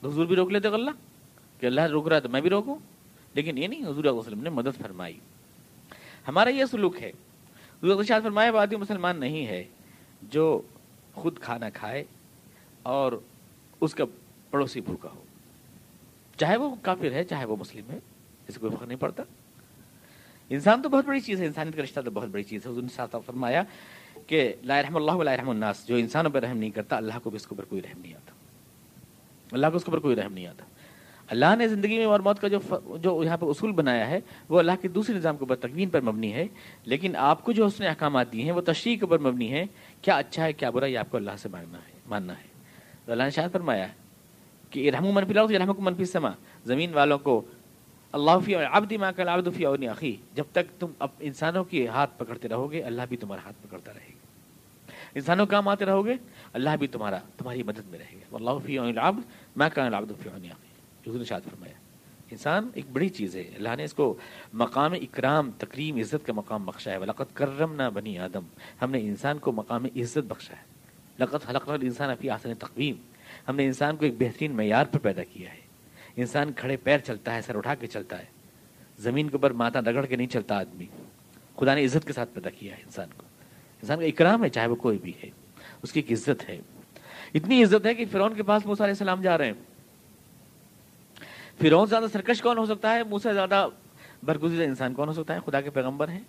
تو حضور بھی روک لیتے اللہ کہ اللہ روک رہا ہے تو میں بھی روکوں۔ لیکن یہ نہیں، حضور وسلم نے مدد فرمائی۔ ہمارا یہ سلوک ہے۔ حضور شاہ فرمایا وادی مسلمان نہیں ہے جو خود کھانا کھائے اور اس کا پڑوسی بھوکا ہو۔ چاہے وہ کافر ہے، چاہے وہ مسلم ہے، اس کو فرق نہیں پڑتا۔ انسان تو بہت بڑی چیز ہے، انسانیت کا رشتہ تو بہت بڑی چیز ہے۔ حضور نے فرمایا کہ لا رحم اللہ لا رحم الناس، جو انسانوں پر رحم نہیں کرتا، اللہ کو بھی اس کے اوپر کوئی رحم نہیں آتا۔ اللہ کو اس کے اوپر کوئی رحم نہیں آتا۔ اللہ نے زندگی میں اور موت کا جو جو یہاں پہ اصول بنایا ہے، وہ اللہ کے دوسرے نظام کے اوپر تقوین پر مبنی ہے۔ لیکن آپ کو جو اس نے احکامات دیے ہیں، وہ تشریح کے اوپر مبنی ہے کیا اچھا ہے، کیا برا، یہ آپ کو اللہ سے ماننا ہے ماننا ہے۔ تو اللہ نے شاید فرمایا کہ رحم منفی لاؤ رحم کو منفی سما زمین والوں کو اللہ فی آبدی ماں کل آبد فی اور عقی جب تک تم اب انسانوں کے ہاتھ پکڑتے رہو گے اللہ بھی تمہارا ہاتھ پکڑتا رہے گا۔ انسانوں کام آتے رہو گے اللہ بھی تمہارا، تمہاری مدد میں رہے گا۔ اللہ فی العبد ماں کا العبد فی عقی نے شاد فرمایا۔ انسان ایک بڑی چیز ہے۔ اللہ نے اس کو مقام اکرام، تکریم، عزت کا مقام بخشا ہے۔ لقت کرم نہ بنی آدم۔ ہم نے انسان کو مقام عزت بخشا ہے۔ لقت حلق انسان اپنی آسن تقویم ہم نے انسان کو ایک بہترین معیار پر پیدا کیا ہے۔ انسان کھڑے پیر چلتا ہے، سر اٹھا کے چلتا ہے۔ زمین کے اوپر ماتا رگڑ کے نہیں چلتا آدمی۔ خدا نے عزت کے ساتھ پیدا کیا ہے انسان کو۔ انسان کا اکرام ہے، چاہے وہ کوئی بھی ہے۔ اس کی ایک عزت ہے۔ اتنی عزت ہے کہ فرعون کے پاس موسیٰ علیہ السلام جا رہے ہیں۔ فرعون زیادہ سرکش کون ہو سکتا ہے؟ موسا زیادہ برگزیدہ انسان کون ہو سکتا ہے؟ خدا کے پیغمبر ہیں۔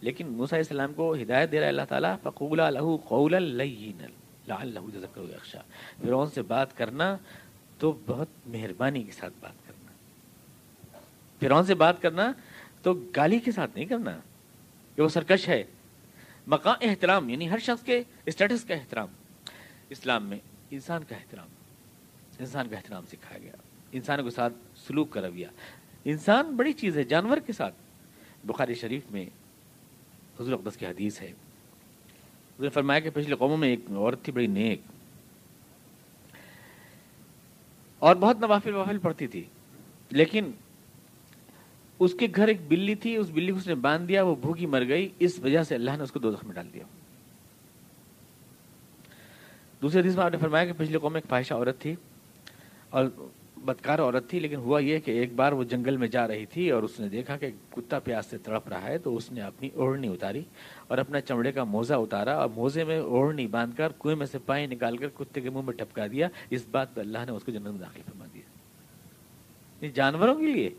لیکن موسا علیہ السلام کو ہدایت دے رہا ہے اللہ تعالیٰ فقول لہو قول لعلہ فرعون سے بات کرنا تو بہت مہربانی کے ساتھ بات کرنا۔ فرعون سے بات کرنا تو گالی کے ساتھ نہیں کرنا۔ کہ وہ سرکش ہے۔ مقام احترام یعنی ہر شخص کے اسٹیٹس کا احترام۔ اسلام میں انسان کا احترام۔ انسان کا احترام سکھایا گیا۔ انسانوں کے ساتھ سلوک کا رویہ۔ انسان بڑی چیز ہے، جانور کے ساتھ۔ بخاری شریف میں حضور اقدس کی حدیث ہے۔ فرمایا کہ پچھلے قوموں میں ایک عورت تھی، بڑی نیک۔ اور بہت نوافل وافل پڑتی تھی۔ لیکن اس کے گھر ایک بلی تھی، اس بلی کو اس نے باندھ دیا، وہ بھوکی مر گئی۔ اس وجہ سے اللہ نے اس کو دو میں ڈال دیا۔ دوسرے حدیث میں آپ نے فرمایا کہ پچھلے قوم میں ایک فائشہ عورت تھی اور بدکار عورت تھی، لیکن ہوا یہ کہ ایک بار وہ جنگل میں جا رہی تھی اور اس نے دیکھا کہ کتا پیاس سے تڑپ رہا ہے تو اس نے اپنی اوڑھنی اتاری۔ اور اپنا چمڑے کا موزہ اتارا اور موزے میں اوڑھنی باندھ کر کنویں میں سے پانی نکال کر کتے کے منہ میں ٹپکا دیا۔ اس بات پہ اللہ نے اس کو جنگل میں داخل فرما دیا۔ جانوروں کے لیے۔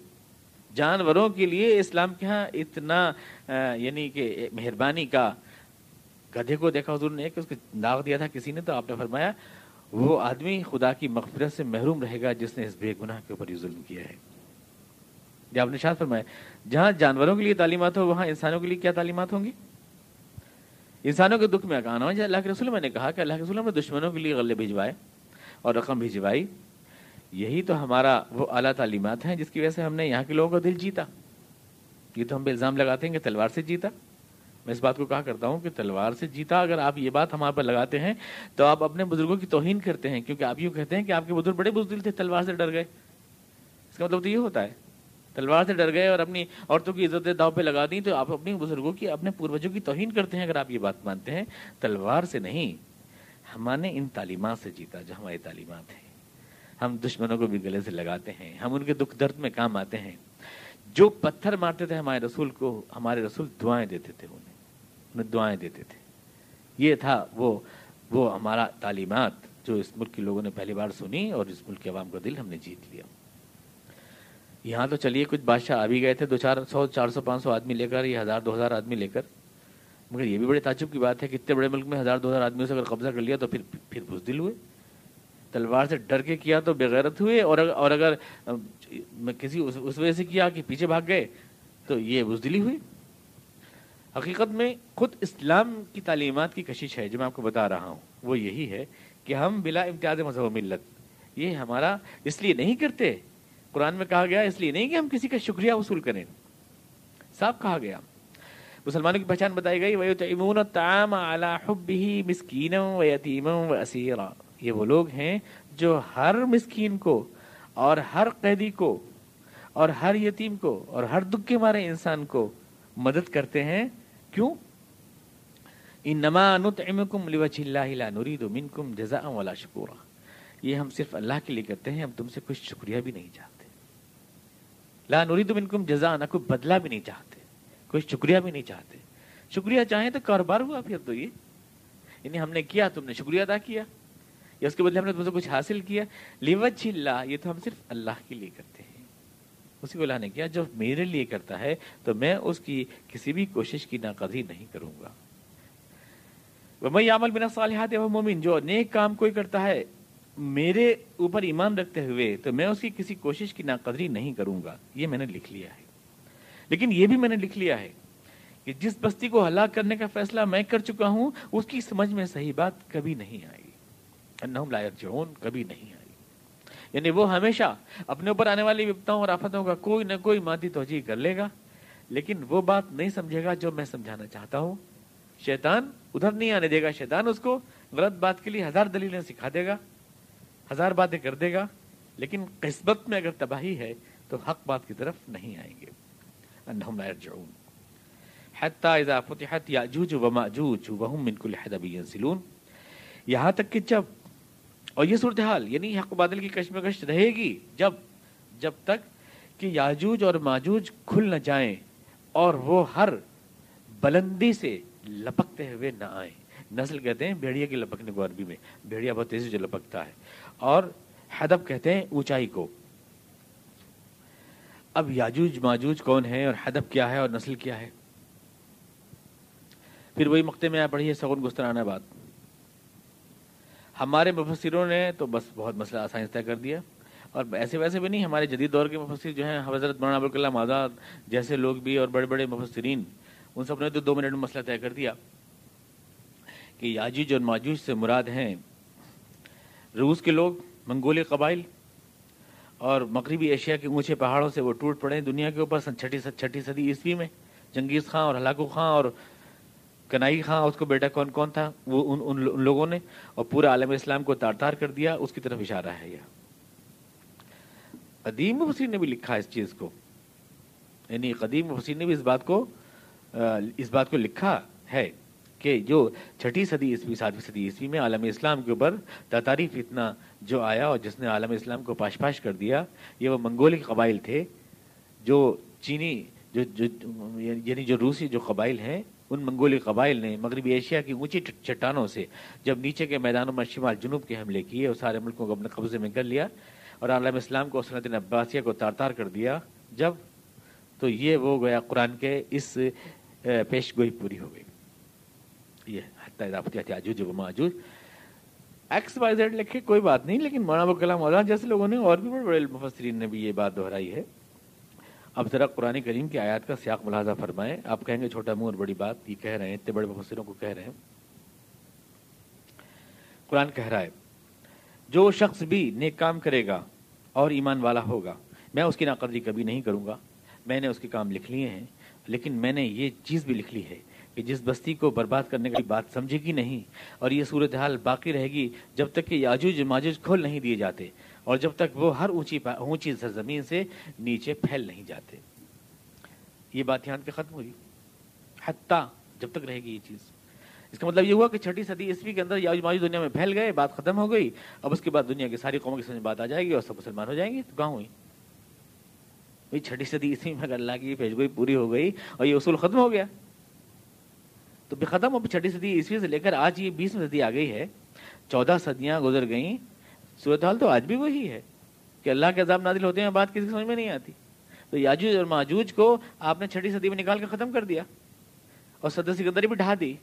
جانوروں کے لیے اسلام کے ہاں اتنا یعنی کہ مہربانی کا گدھے کو دیکھا حضور نے کہ اس کو داغ دیا تھا کسی نے تو آپ نے فرمایا، وہ آدمی خدا کی مغفرت سے محروم رہے گا جس نے اس بے گناہ کے اوپر یہ ظلم کیا ہے۔ جب آپ نے شاد فرمایا، جہاں جانوروں کے لیے تعلیمات ہو وہاں انسانوں کے لیے کیا تعلیمات ہوں گی؟ انسانوں کے دکھ میں اکانا ہو اللہ کے رسول میں نے کہا کہ اللہ کے رسول میں دشمنوں کے لیے غلے بھجوائے اور رقم بھجوائی۔ یہی تو ہمارا وہ اعلیٰ تعلیمات ہیں جس کی وجہ سے ہم نے یہاں کے لوگوں کا دل جیتا۔ یہ تو ہم پہ الزام لگاتے ہیں کہ تلوار سے جیتا۔ میں اس بات کو کہا کرتا ہوں کہ تلوار سے جیتا۔ اگر آپ یہ بات ہمارے پر لگاتے ہیں تو آپ اپنے بزرگوں کی توہین کرتے ہیں، کیونکہ آپ یوں کہتے ہیں کہ آپ کے بزرگ بڑے بزدل تھے، تلوار سے ڈر گئے۔ اس کا مطلب تو یہ ہوتا ہے۔ تلوار سے ڈر گئے اور اپنی عورتوں کی عزت داؤ پہ لگا دی تو آپ اپنی بزرگوں کی، اپنے پوروجوں کی توہین کرتے ہیں، اگر آپ یہ بات مانتے ہیں، تلوار سے نہیں۔ ہم نے ان تعلیمات سے جیتا، جو ہماری تعلیمات ہیں۔ ہم دشمنوں کو بھی گلے سے لگاتے ہیں، ہم ان کے دکھ درد میں کام آتے ہیں۔ جو پتھر مارتے تھے ہمارے رسول کو، ہمارے رسول دعائیں دیتے تھے انہیں انہیں دعائیں دیتے تھے۔ یہ تھا وہ وہ ہمارا تعلیمات جو اس ملک کے لوگوں نے پہلی بار سنی اور اس ملک کے عوام کا دل ہم نے جیت لیا۔ یہاں تو چلیے، کچھ بادشاہ آ بھی گئے تھے، دو چار سو چار سو، پانچ سو آدمی لے کر یا ہزار، دو ہزار آدمی لے کر۔ مگر یہ بھی بڑے تعجب کی بات ہے کہ اتنے بڑے ملک میں ہزار، دو ہزار آدمیوں سے اگر قبضہ کر لیا تو پھر پھر بزدل ہوئے۔ تلوار سے ڈر کے کیا تو بغیرت ہوئے، اور اور اگر کسی اس وجہ سے کیا کہ پیچھے بھاگ گئے تو یہ بزدلی ہوئی۔ حقیقت میں خود اسلام کی تعلیمات کی کشش ہے، جو میں آپ کو بتا رہا ہوں۔ وہ یہی ہے کہ ہم بلا امتیاز مذہب و ملت، یہ ہمارا اس لیے نہیں کرتے قرآن میں کہا گیا، اس لیے نہیں کہ ہم کسی کا شکریہ وصول کریں۔ صاف کہا گیا۔ مسلمانوں کی پہچان بتائی گئی وہ تمون تام اعلیٰ مسکین و یتیم و اسیرا یہ وہ لوگ ہیں جو ہر مسکین کو اور ہر قیدی کو اور ہر یتیم کو اور ہر دکھ کے مارے انسان کو مدد کرتے ہیں۔ کیوں؟ انما نطعمکم لوجه اللہ لا نريد منکم جزاء ولا شکورا یہ ہم صرف اللہ کے لیے کرتے ہیں، ہم تم سے کچھ شکریہ بھی نہیں چاہتے۔ لا نريد منکم جزاء، نہ کوئی بدلہ بھی نہیں چاہتے، کوئی شکریہ بھی نہیں چاہتے۔ شکریہ چاہیں تو کاروبار ہوا، پھر تو یہ۔ یعنی ہم نے کیا، تم نے شکریہ ادا کیا۔ یا اس کے بدلے ہم نے تم سے کچھ حاصل کیا۔ لیوج اللہ، یہ تو ہم صرف اللہ کے لیے کرتے ہیں۔ اسی کو اللہ نے کیا، جو میرے لیے کرتا ہے، تو میں اس کی کسی بھی کوشش کی ناقدری نہیں کروں گا۔ میں عمل بنا صالحات وہ مومن جو نیک کام کوئی کرتا ہے میرے اوپر ایمان رکھتے ہوئے تو میں اس کی کسی کوشش کی ناقدری نہیں کروں گا، یہ میں نے لکھ لیا ہے۔ لیکن یہ بھی میں نے لکھ لیا ہے کہ جس بستی کو ہلاک کرنے کا فیصلہ میں کر چکا ہوں، اس کی سمجھ میں صحیح بات کبھی نہیں آئی۔ انہم لا یرجعون، کبھی نہیں آئی۔ یعنی وہ ہمیشہ اپنے اوپر آنے والی وپتاؤں اور آفتوں کا کوئی نہ کوئی مادی توجہ کر لے گا، لیکن وہ بات نہیں سمجھے گا جو میں سمجھانا چاہتا ہوں۔ شیطان ادھر نہیں آنے دے گا، شیطان اس کو غلط بات کے لیے ہزار دلیلیں سکھا دے گا۔ ہزار باتیں کر دے گا، لیکن قسمت میں اگر تباہی ہے تو حق بات کی طرف نہیں آئیں گے۔ انہم لا يرجعون حتی اذا فتحت یاجوج و ماجوج وهم من کل حدب ينسلون یہاں تک کہ جب، اور یہ صورتحال یعنی حق بادل کی کشمکش رہے گی جب جب تک کہ یاجوج اور ماجوج کھل نہ جائیں اور وہ ہر بلندی سے لپکتے ہوئے نہ آئیں۔ نسل کہتے ہیں، بھیڑیا کی لپکنے کو عربی میں، بھیڑیا بہت تیزی سے لپکتا ہے۔ اور حدب کہتے ہیں اونچائی کو۔ اب یاجوج ماجوج کون ہے اور حدب کیا ہے اور نسل کیا ہے؟ پھر وہی مقتے میں آ پڑھی ہے سگن گسترانہ بات۔ ہمارے مفسروں نے تو بس بہت مسئلہ آسانی طے کر دیا۔ اور ایسے ویسے بھی نہیں، ہمارے جدید دور کے مفسر جو ہیں، حضرت مولانا ابوالکلام آزاد جیسے لوگ بھی اور بڑے بڑے مفسرین، ان سب نے تو دو منٹ میں مسئلہ طے کر دیا کہ یاجوج اور ماجوج سے مراد ہیں روس کے لوگ منگولی قبائل اور مغربی ایشیا کے اونچے پہاڑوں سے وہ ٹوٹ پڑے دنیا کے اوپر سن چھٹی چھٹی صدی عیسوی میں جنگیز خاں اور ہلاکو خاں اور کنائی خاں اس کو بیٹا کون کون تھا؟ وہ ان, ان, ان لوگوں نے اور پورا عالم اسلام کو تار تار کر دیا اس کی طرف اشارہ ہے یہ۔ قدیم مفسر نے بھی لکھا اس چیز کو۔ یعنی قدیم مفسر نے بھی اس بات کو اس بات کو لکھا ہے۔ کہ جو چھٹی صدی عیسوی ساتویں صدی عیسوی میں عالم اسلام کے اوپر تاتاری فتنہ جو آیا اور جس نے عالم اسلام کو پاش پاش کر دیا، یہ وہ منگولی قبائل تھے جو چینی، جو جو یعنی جو روسی جو قبائل ہیں، ان منگولی قبائل نے مغربی ایشیا کی اونچی چٹانوں سے جب نیچے کے میدانوں میں شمال جنوب کے حملے کیے اور سارے ملکوں کو اپنے قبضے میں کر لیا اور عالم اسلام کو سنت عباسیہ کو تار تار کر دیا، جب تو یہ وہ گویا قرآن کے اس پیش گوئی پوری ہو گئی۔ یہ اضافت و ماجوج ایکس وائی زیڈ لکھے کوئی بات نہیں، لیکن مولانا کلام مولانا جیسے لوگوں نے اور بھی بڑے بڑے مفسرین نے بھی یہ بات دہرائی ہے۔ اب ذرا قرآن کریم کی آیات کا سیاق ملاحظہ فرمائیں۔ آپ کہیں گے چھوٹا منہ اور بڑی بات، یہ کہہ رہے ہیں، اتنے بڑے مفسروں کو کہہ رہے ہیں۔ قرآن کہہ رہا ہے، جو شخص بھی نیک کام کرے گا اور ایمان والا ہوگا، میں اس کی ناقدری کبھی نہیں کروں گا۔ میں نے اس کے کام لکھ لیے ہیں، لیکن میں نے یہ چیز بھی لکھ لی ہے کہ جس بستی کو برباد کرنے کی بات سمجھے گی نہیں، اور یہ صورتحال باقی رہے گی جب تک کہ یاجوج ماجوج کھول نہیں دیے جاتے، اور جب تک وہ ہر اونچی اونچی سرزمین سے نیچے پھیل نہیں جاتے۔ یہ بات یہاں پہ ختم ہوئی۔ حتیٰ جب تک رہے گی یہ چیز۔ اس کا مطلب یہ ہوا کہ چھٹی صدی عیسوی کے اندر یاج ماجوج دنیا میں پھیل گئے، بات ختم ہو گئی، اب اس کے بعد دنیا کی ساری قوموں کی سمجھ بات آ جائے گی اور سب مسلمان ہو جائیں گے۔ تو کہاں ہوئی؟ بھائی، چھٹی صدی عیسوی میں اگر اللہ کی پیشگوئی پوری ہو گئی اور یہ اصول ختم ہو گیا۔ تو بھی ختم اب چھٹی صدی عیسوی سے لے کر آج یہ بیسویں صدی آ گئی ہے، چودہ صدیاں گزر گئیں۔ صورتحال تو آج بھی وہی ہے کہ اللہ کے عذاب نازل ہوتے ہیں، بات کسی سمجھ میں نہیں آتی۔ تو یاجوج اور ماجوج کو آپ نے چھٹی صدی میں نکال کے ختم کر دیا اور صدر سکندری بھی ڈھا دی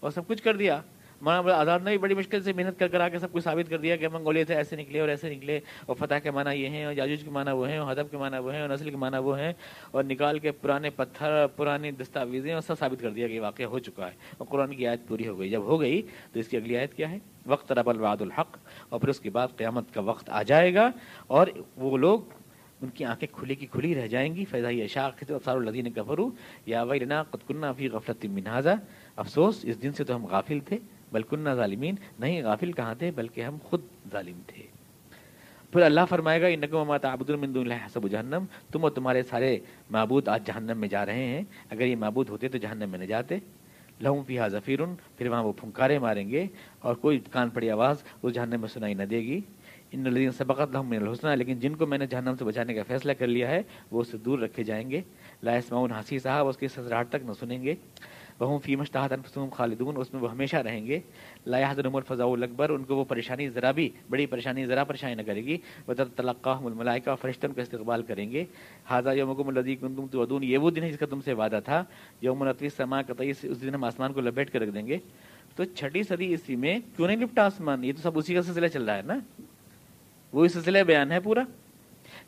اور سب کچھ کر دیا۔ مولانا آزاد نے بھی بڑی مشکل سے محنت کر کر آ کے سب کچھ ثابت کر دیا کہ منگولیہ سے ایسے نکلے اور ایسے نکلے، اور فتح کے معنی یہ ہیں، اور جاجوج کے معنی وہ ہیں، اور ہدب کے معنی وہ ہیں، اور نسل کے معنی وہ ہیں، اور نکال کے پرانے پتھر پرانی دستاویزیں، اور سب ثابت کر دیا کہ واقعہ ہو چکا ہے، اور قرآن کی آیت پوری ہو گئی۔ جب ہو گئی تو اس کی اگلی آیت کیا ہے؟ وقت رب الواد الحق، اور پھر اس کے بعد قیامت کا وقت آ جائے گا، اور وہ لوگ ان کی آنکھیں کھلی کی کھلی رہ جائیں گی۔ فیضائی اشاق افسار الدین کفرو یا ویلنا قطکنہ فی غفلت منہازا افسوس، اس دن سے تو ہم غافل تھے۔ بلکن ظالمین نہیں غافل کہاں تھے، بلکہ ہم خود ظالم تھے۔ پھر اللہ فرمائے گا، انکم ما تعبد من دون اللہ حسب جہنم، تم اور تمہارے سارے معبود آج جہنم میں جا رہے ہیں۔ اگر یہ معبود ہوتے تو جہنم میں نہ جاتے۔ لہوں فیہا ظفیرن پھر وہاں وہ پھنکارے ماریں گے اور کوئی کان پڑی آواز اس جہنم میں سنائی نہ دے گی۔ ان الذین سبقت لهم من الحسنى لیکن جن کو میں نے جہنم سے بچانے کا فیصلہ کر لیا ہے، وہ اس سے دور رکھے جائیں گے۔ لا يسمعون حسی صاحب اس کی سزراہٹ تک نہ سنیں گے۔ وہ فیم انفسهم خالدون، اس میں وہ ہمیشہ رہیں گے. لا يحزنهم الفزع الاکبر، ان کو وہ پریشانی ذرا بھی، بڑی پریشانی ذرا پریشانی نہ کرے گی. وتلقاهم الملائکہ فرشتوں کا استقبال کریں گے. هذا يومكم الذي كنتم توعدون یہ وہ دن ہے جس کا تم سے وعدہ تھا. یوم نطوی السماء، قطعی اس دن ہم آسمان کو لپیٹ کر رکھ دیں گے. تو چھٹی صدی عیسوی میں کیوں نہیں لپٹا آسمان؟ یہ تو سب اسی کا سلسلہ چل رہا ہے نا؟ وہ سلسلہ بیان ہے پورا.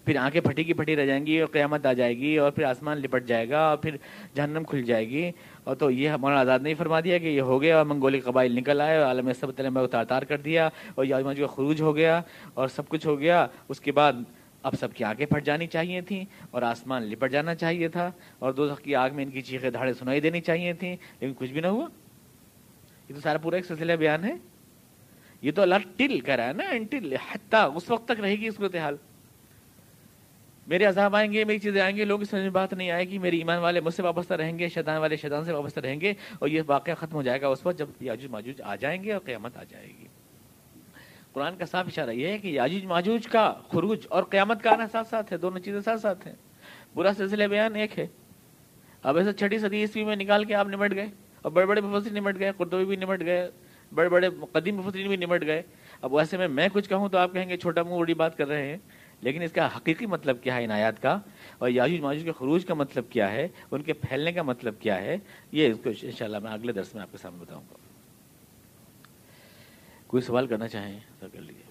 پھر آنکھیں پھٹی کی پھٹی رہ جائیں گی اور قیامت آ جائے گی اور پھر آسمان لپٹ جائے گا اور پھر جہنم کھل جائے گی. اور تو یہ مولانا آزاد نہیں فرما دیا کہ یہ ہو گیا اور منگولی قبائل نکل آئے اور عالم سب طلب اتار تار کر دیا اور یاجماج کا خروج ہو گیا اور سب کچھ ہو گیا۔ اس کے بعد اب سب کی آنکھیں پھٹ جانی چاہیے تھیں اور آسمان لپٹ جانا چاہیے تھا اور دو کی آگ میں ان کی چیخیں دھاڑے سنائی دینی چاہیے تھیں۔ لیکن کچھ بھی نہ ہوا۔ یہ تو سارا پورا ایک سلسلہ بیان ہے۔ یہ تو اللہ ٹل کر رہا ہے نا۔ انٹل، حتیٰ اس وقت تک رہے گی صورت حال میرے عذاب آئیں گے، میری چیزیں آئیں گے لوگ سمجھ میں بات نہیں آئے گی، میری ایمان والے مجھ سے وابستہ رہیں گے، شیطان والے شیطان سے وابستہ رہیں گے اور یہ واقعہ ختم ہو جائے گا اس وقت جب یاجوج ماجوج آ جائیں گے اور قیامت آ جائے گی۔ قرآن کا صاف اشارہ یہ ہے کہ یاجوج ماجوج کا خروج اور قیامت کا آنا ساتھ ساتھ ہے، دونوں چیزیں ساتھ ساتھ ہیں۔ پورا سلسلہ بیان ایک ہے۔ اب ایسے چھٹی صدی عیسوی میں نکال کے آپ نمٹ گئے اور بڑے بڑے مفسر نمٹ گئے، قرطبی بھی نمٹ گئے، بڑے بڑے قدیم مفسرین بھی نمٹ گئے۔ اب ویسے میں میں کچھ کہوں تو آپ کہیں گے، چھوٹا منہ بڑی بات کر رہے ہیں۔ لیکن اس کا حقیقی مطلب کیا ہے ان آیات کا اور یاجوج ماجوج کے خروج کا مطلب کیا ہے؟ ان کے پھیلنے کا مطلب کیا ہے؟ یہ اس کو انشاءاللہ میں اگلے درس میں آپ کے سامنے بتاؤں گا۔ کوئی سوال کرنا چاہیں تو کر لیجیے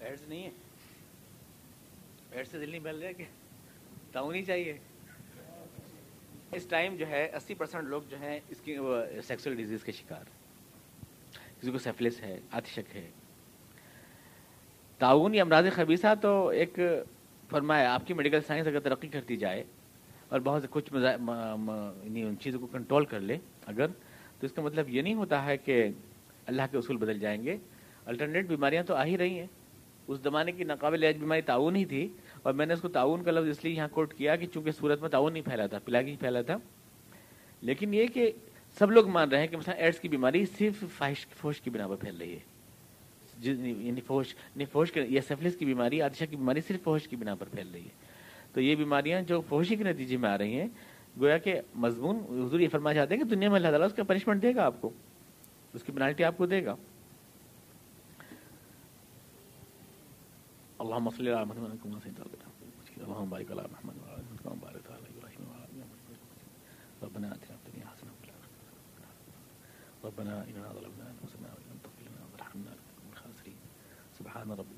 ایڈس نہیں ہے ایڈس سے دل نہیں مل رہا کہ تعاون ہی چاہیے۔ اس ٹائم جو ہے، اسی پرسینٹ لوگ جو ہیں، اس کی سیکسول ڈیزیز کے شکار۔ کسی کو سیفلس ہے، آتشک ہے۔ تعاون یا امراض خبیصہ تو ایک فرمایا، آپ کی میڈیکل سائنس اگر ترقی کرتی جائے اور بہت سے کچھ یعنی ان چیزوں کو کنٹرول کر لے اگر، تو اس کا مطلب یہ نہیں ہوتا ہے کہ اللہ کے اصول بدل جائیں گے۔ الٹرنیٹ بیماریاں تو آ ہی رہی ہیں۔ اس زمانے کی ناقابل علاج بیماری تعاون ہی تھی۔ اور میں نے اس کو تعاون کا لفظ اس لیے یہاں کوٹ کیا کہ چونکہ صورت میں تعاون نہیں پھیلا تھا پلاگی پھیلا تھا۔ لیکن یہ کہ سب لوگ مان رہے ہیں کہ مثلا ایڈس کی بیماری صرف فاحش، فوش کی بنا پر پھیل رہی ہے۔ یعنی فوش یعنی فوش یا سیفلس کی بیماری آتشا کی بیماری صرف فوش کی بنا پر پھیل رہی ہے۔ تو یہ بیماریاں جو فوشی کے نتیجے میں آ رہی ہیں، گویا کہ مضمون حضور یہ فرما چاہتے ہیں کہ دنیا میں اللہ تعالیٰ اس کا پنشمنٹ دے گا آپ کو۔ اس کی پینالٹی آپ کو دے گا۔ اللهم صل على محمد اللہ مسئلہ اللهم بارك على محمد وعلى ال محمد كما باركت على ابراهيم وعلى ال محمد ربنا اتنا في الدنيا حسنه وفي الاخره ربنا اننا ظلمنا انفسنا وان لم تغفر لنا وترحمنا لنكن من الخاسرين. سبحان ربك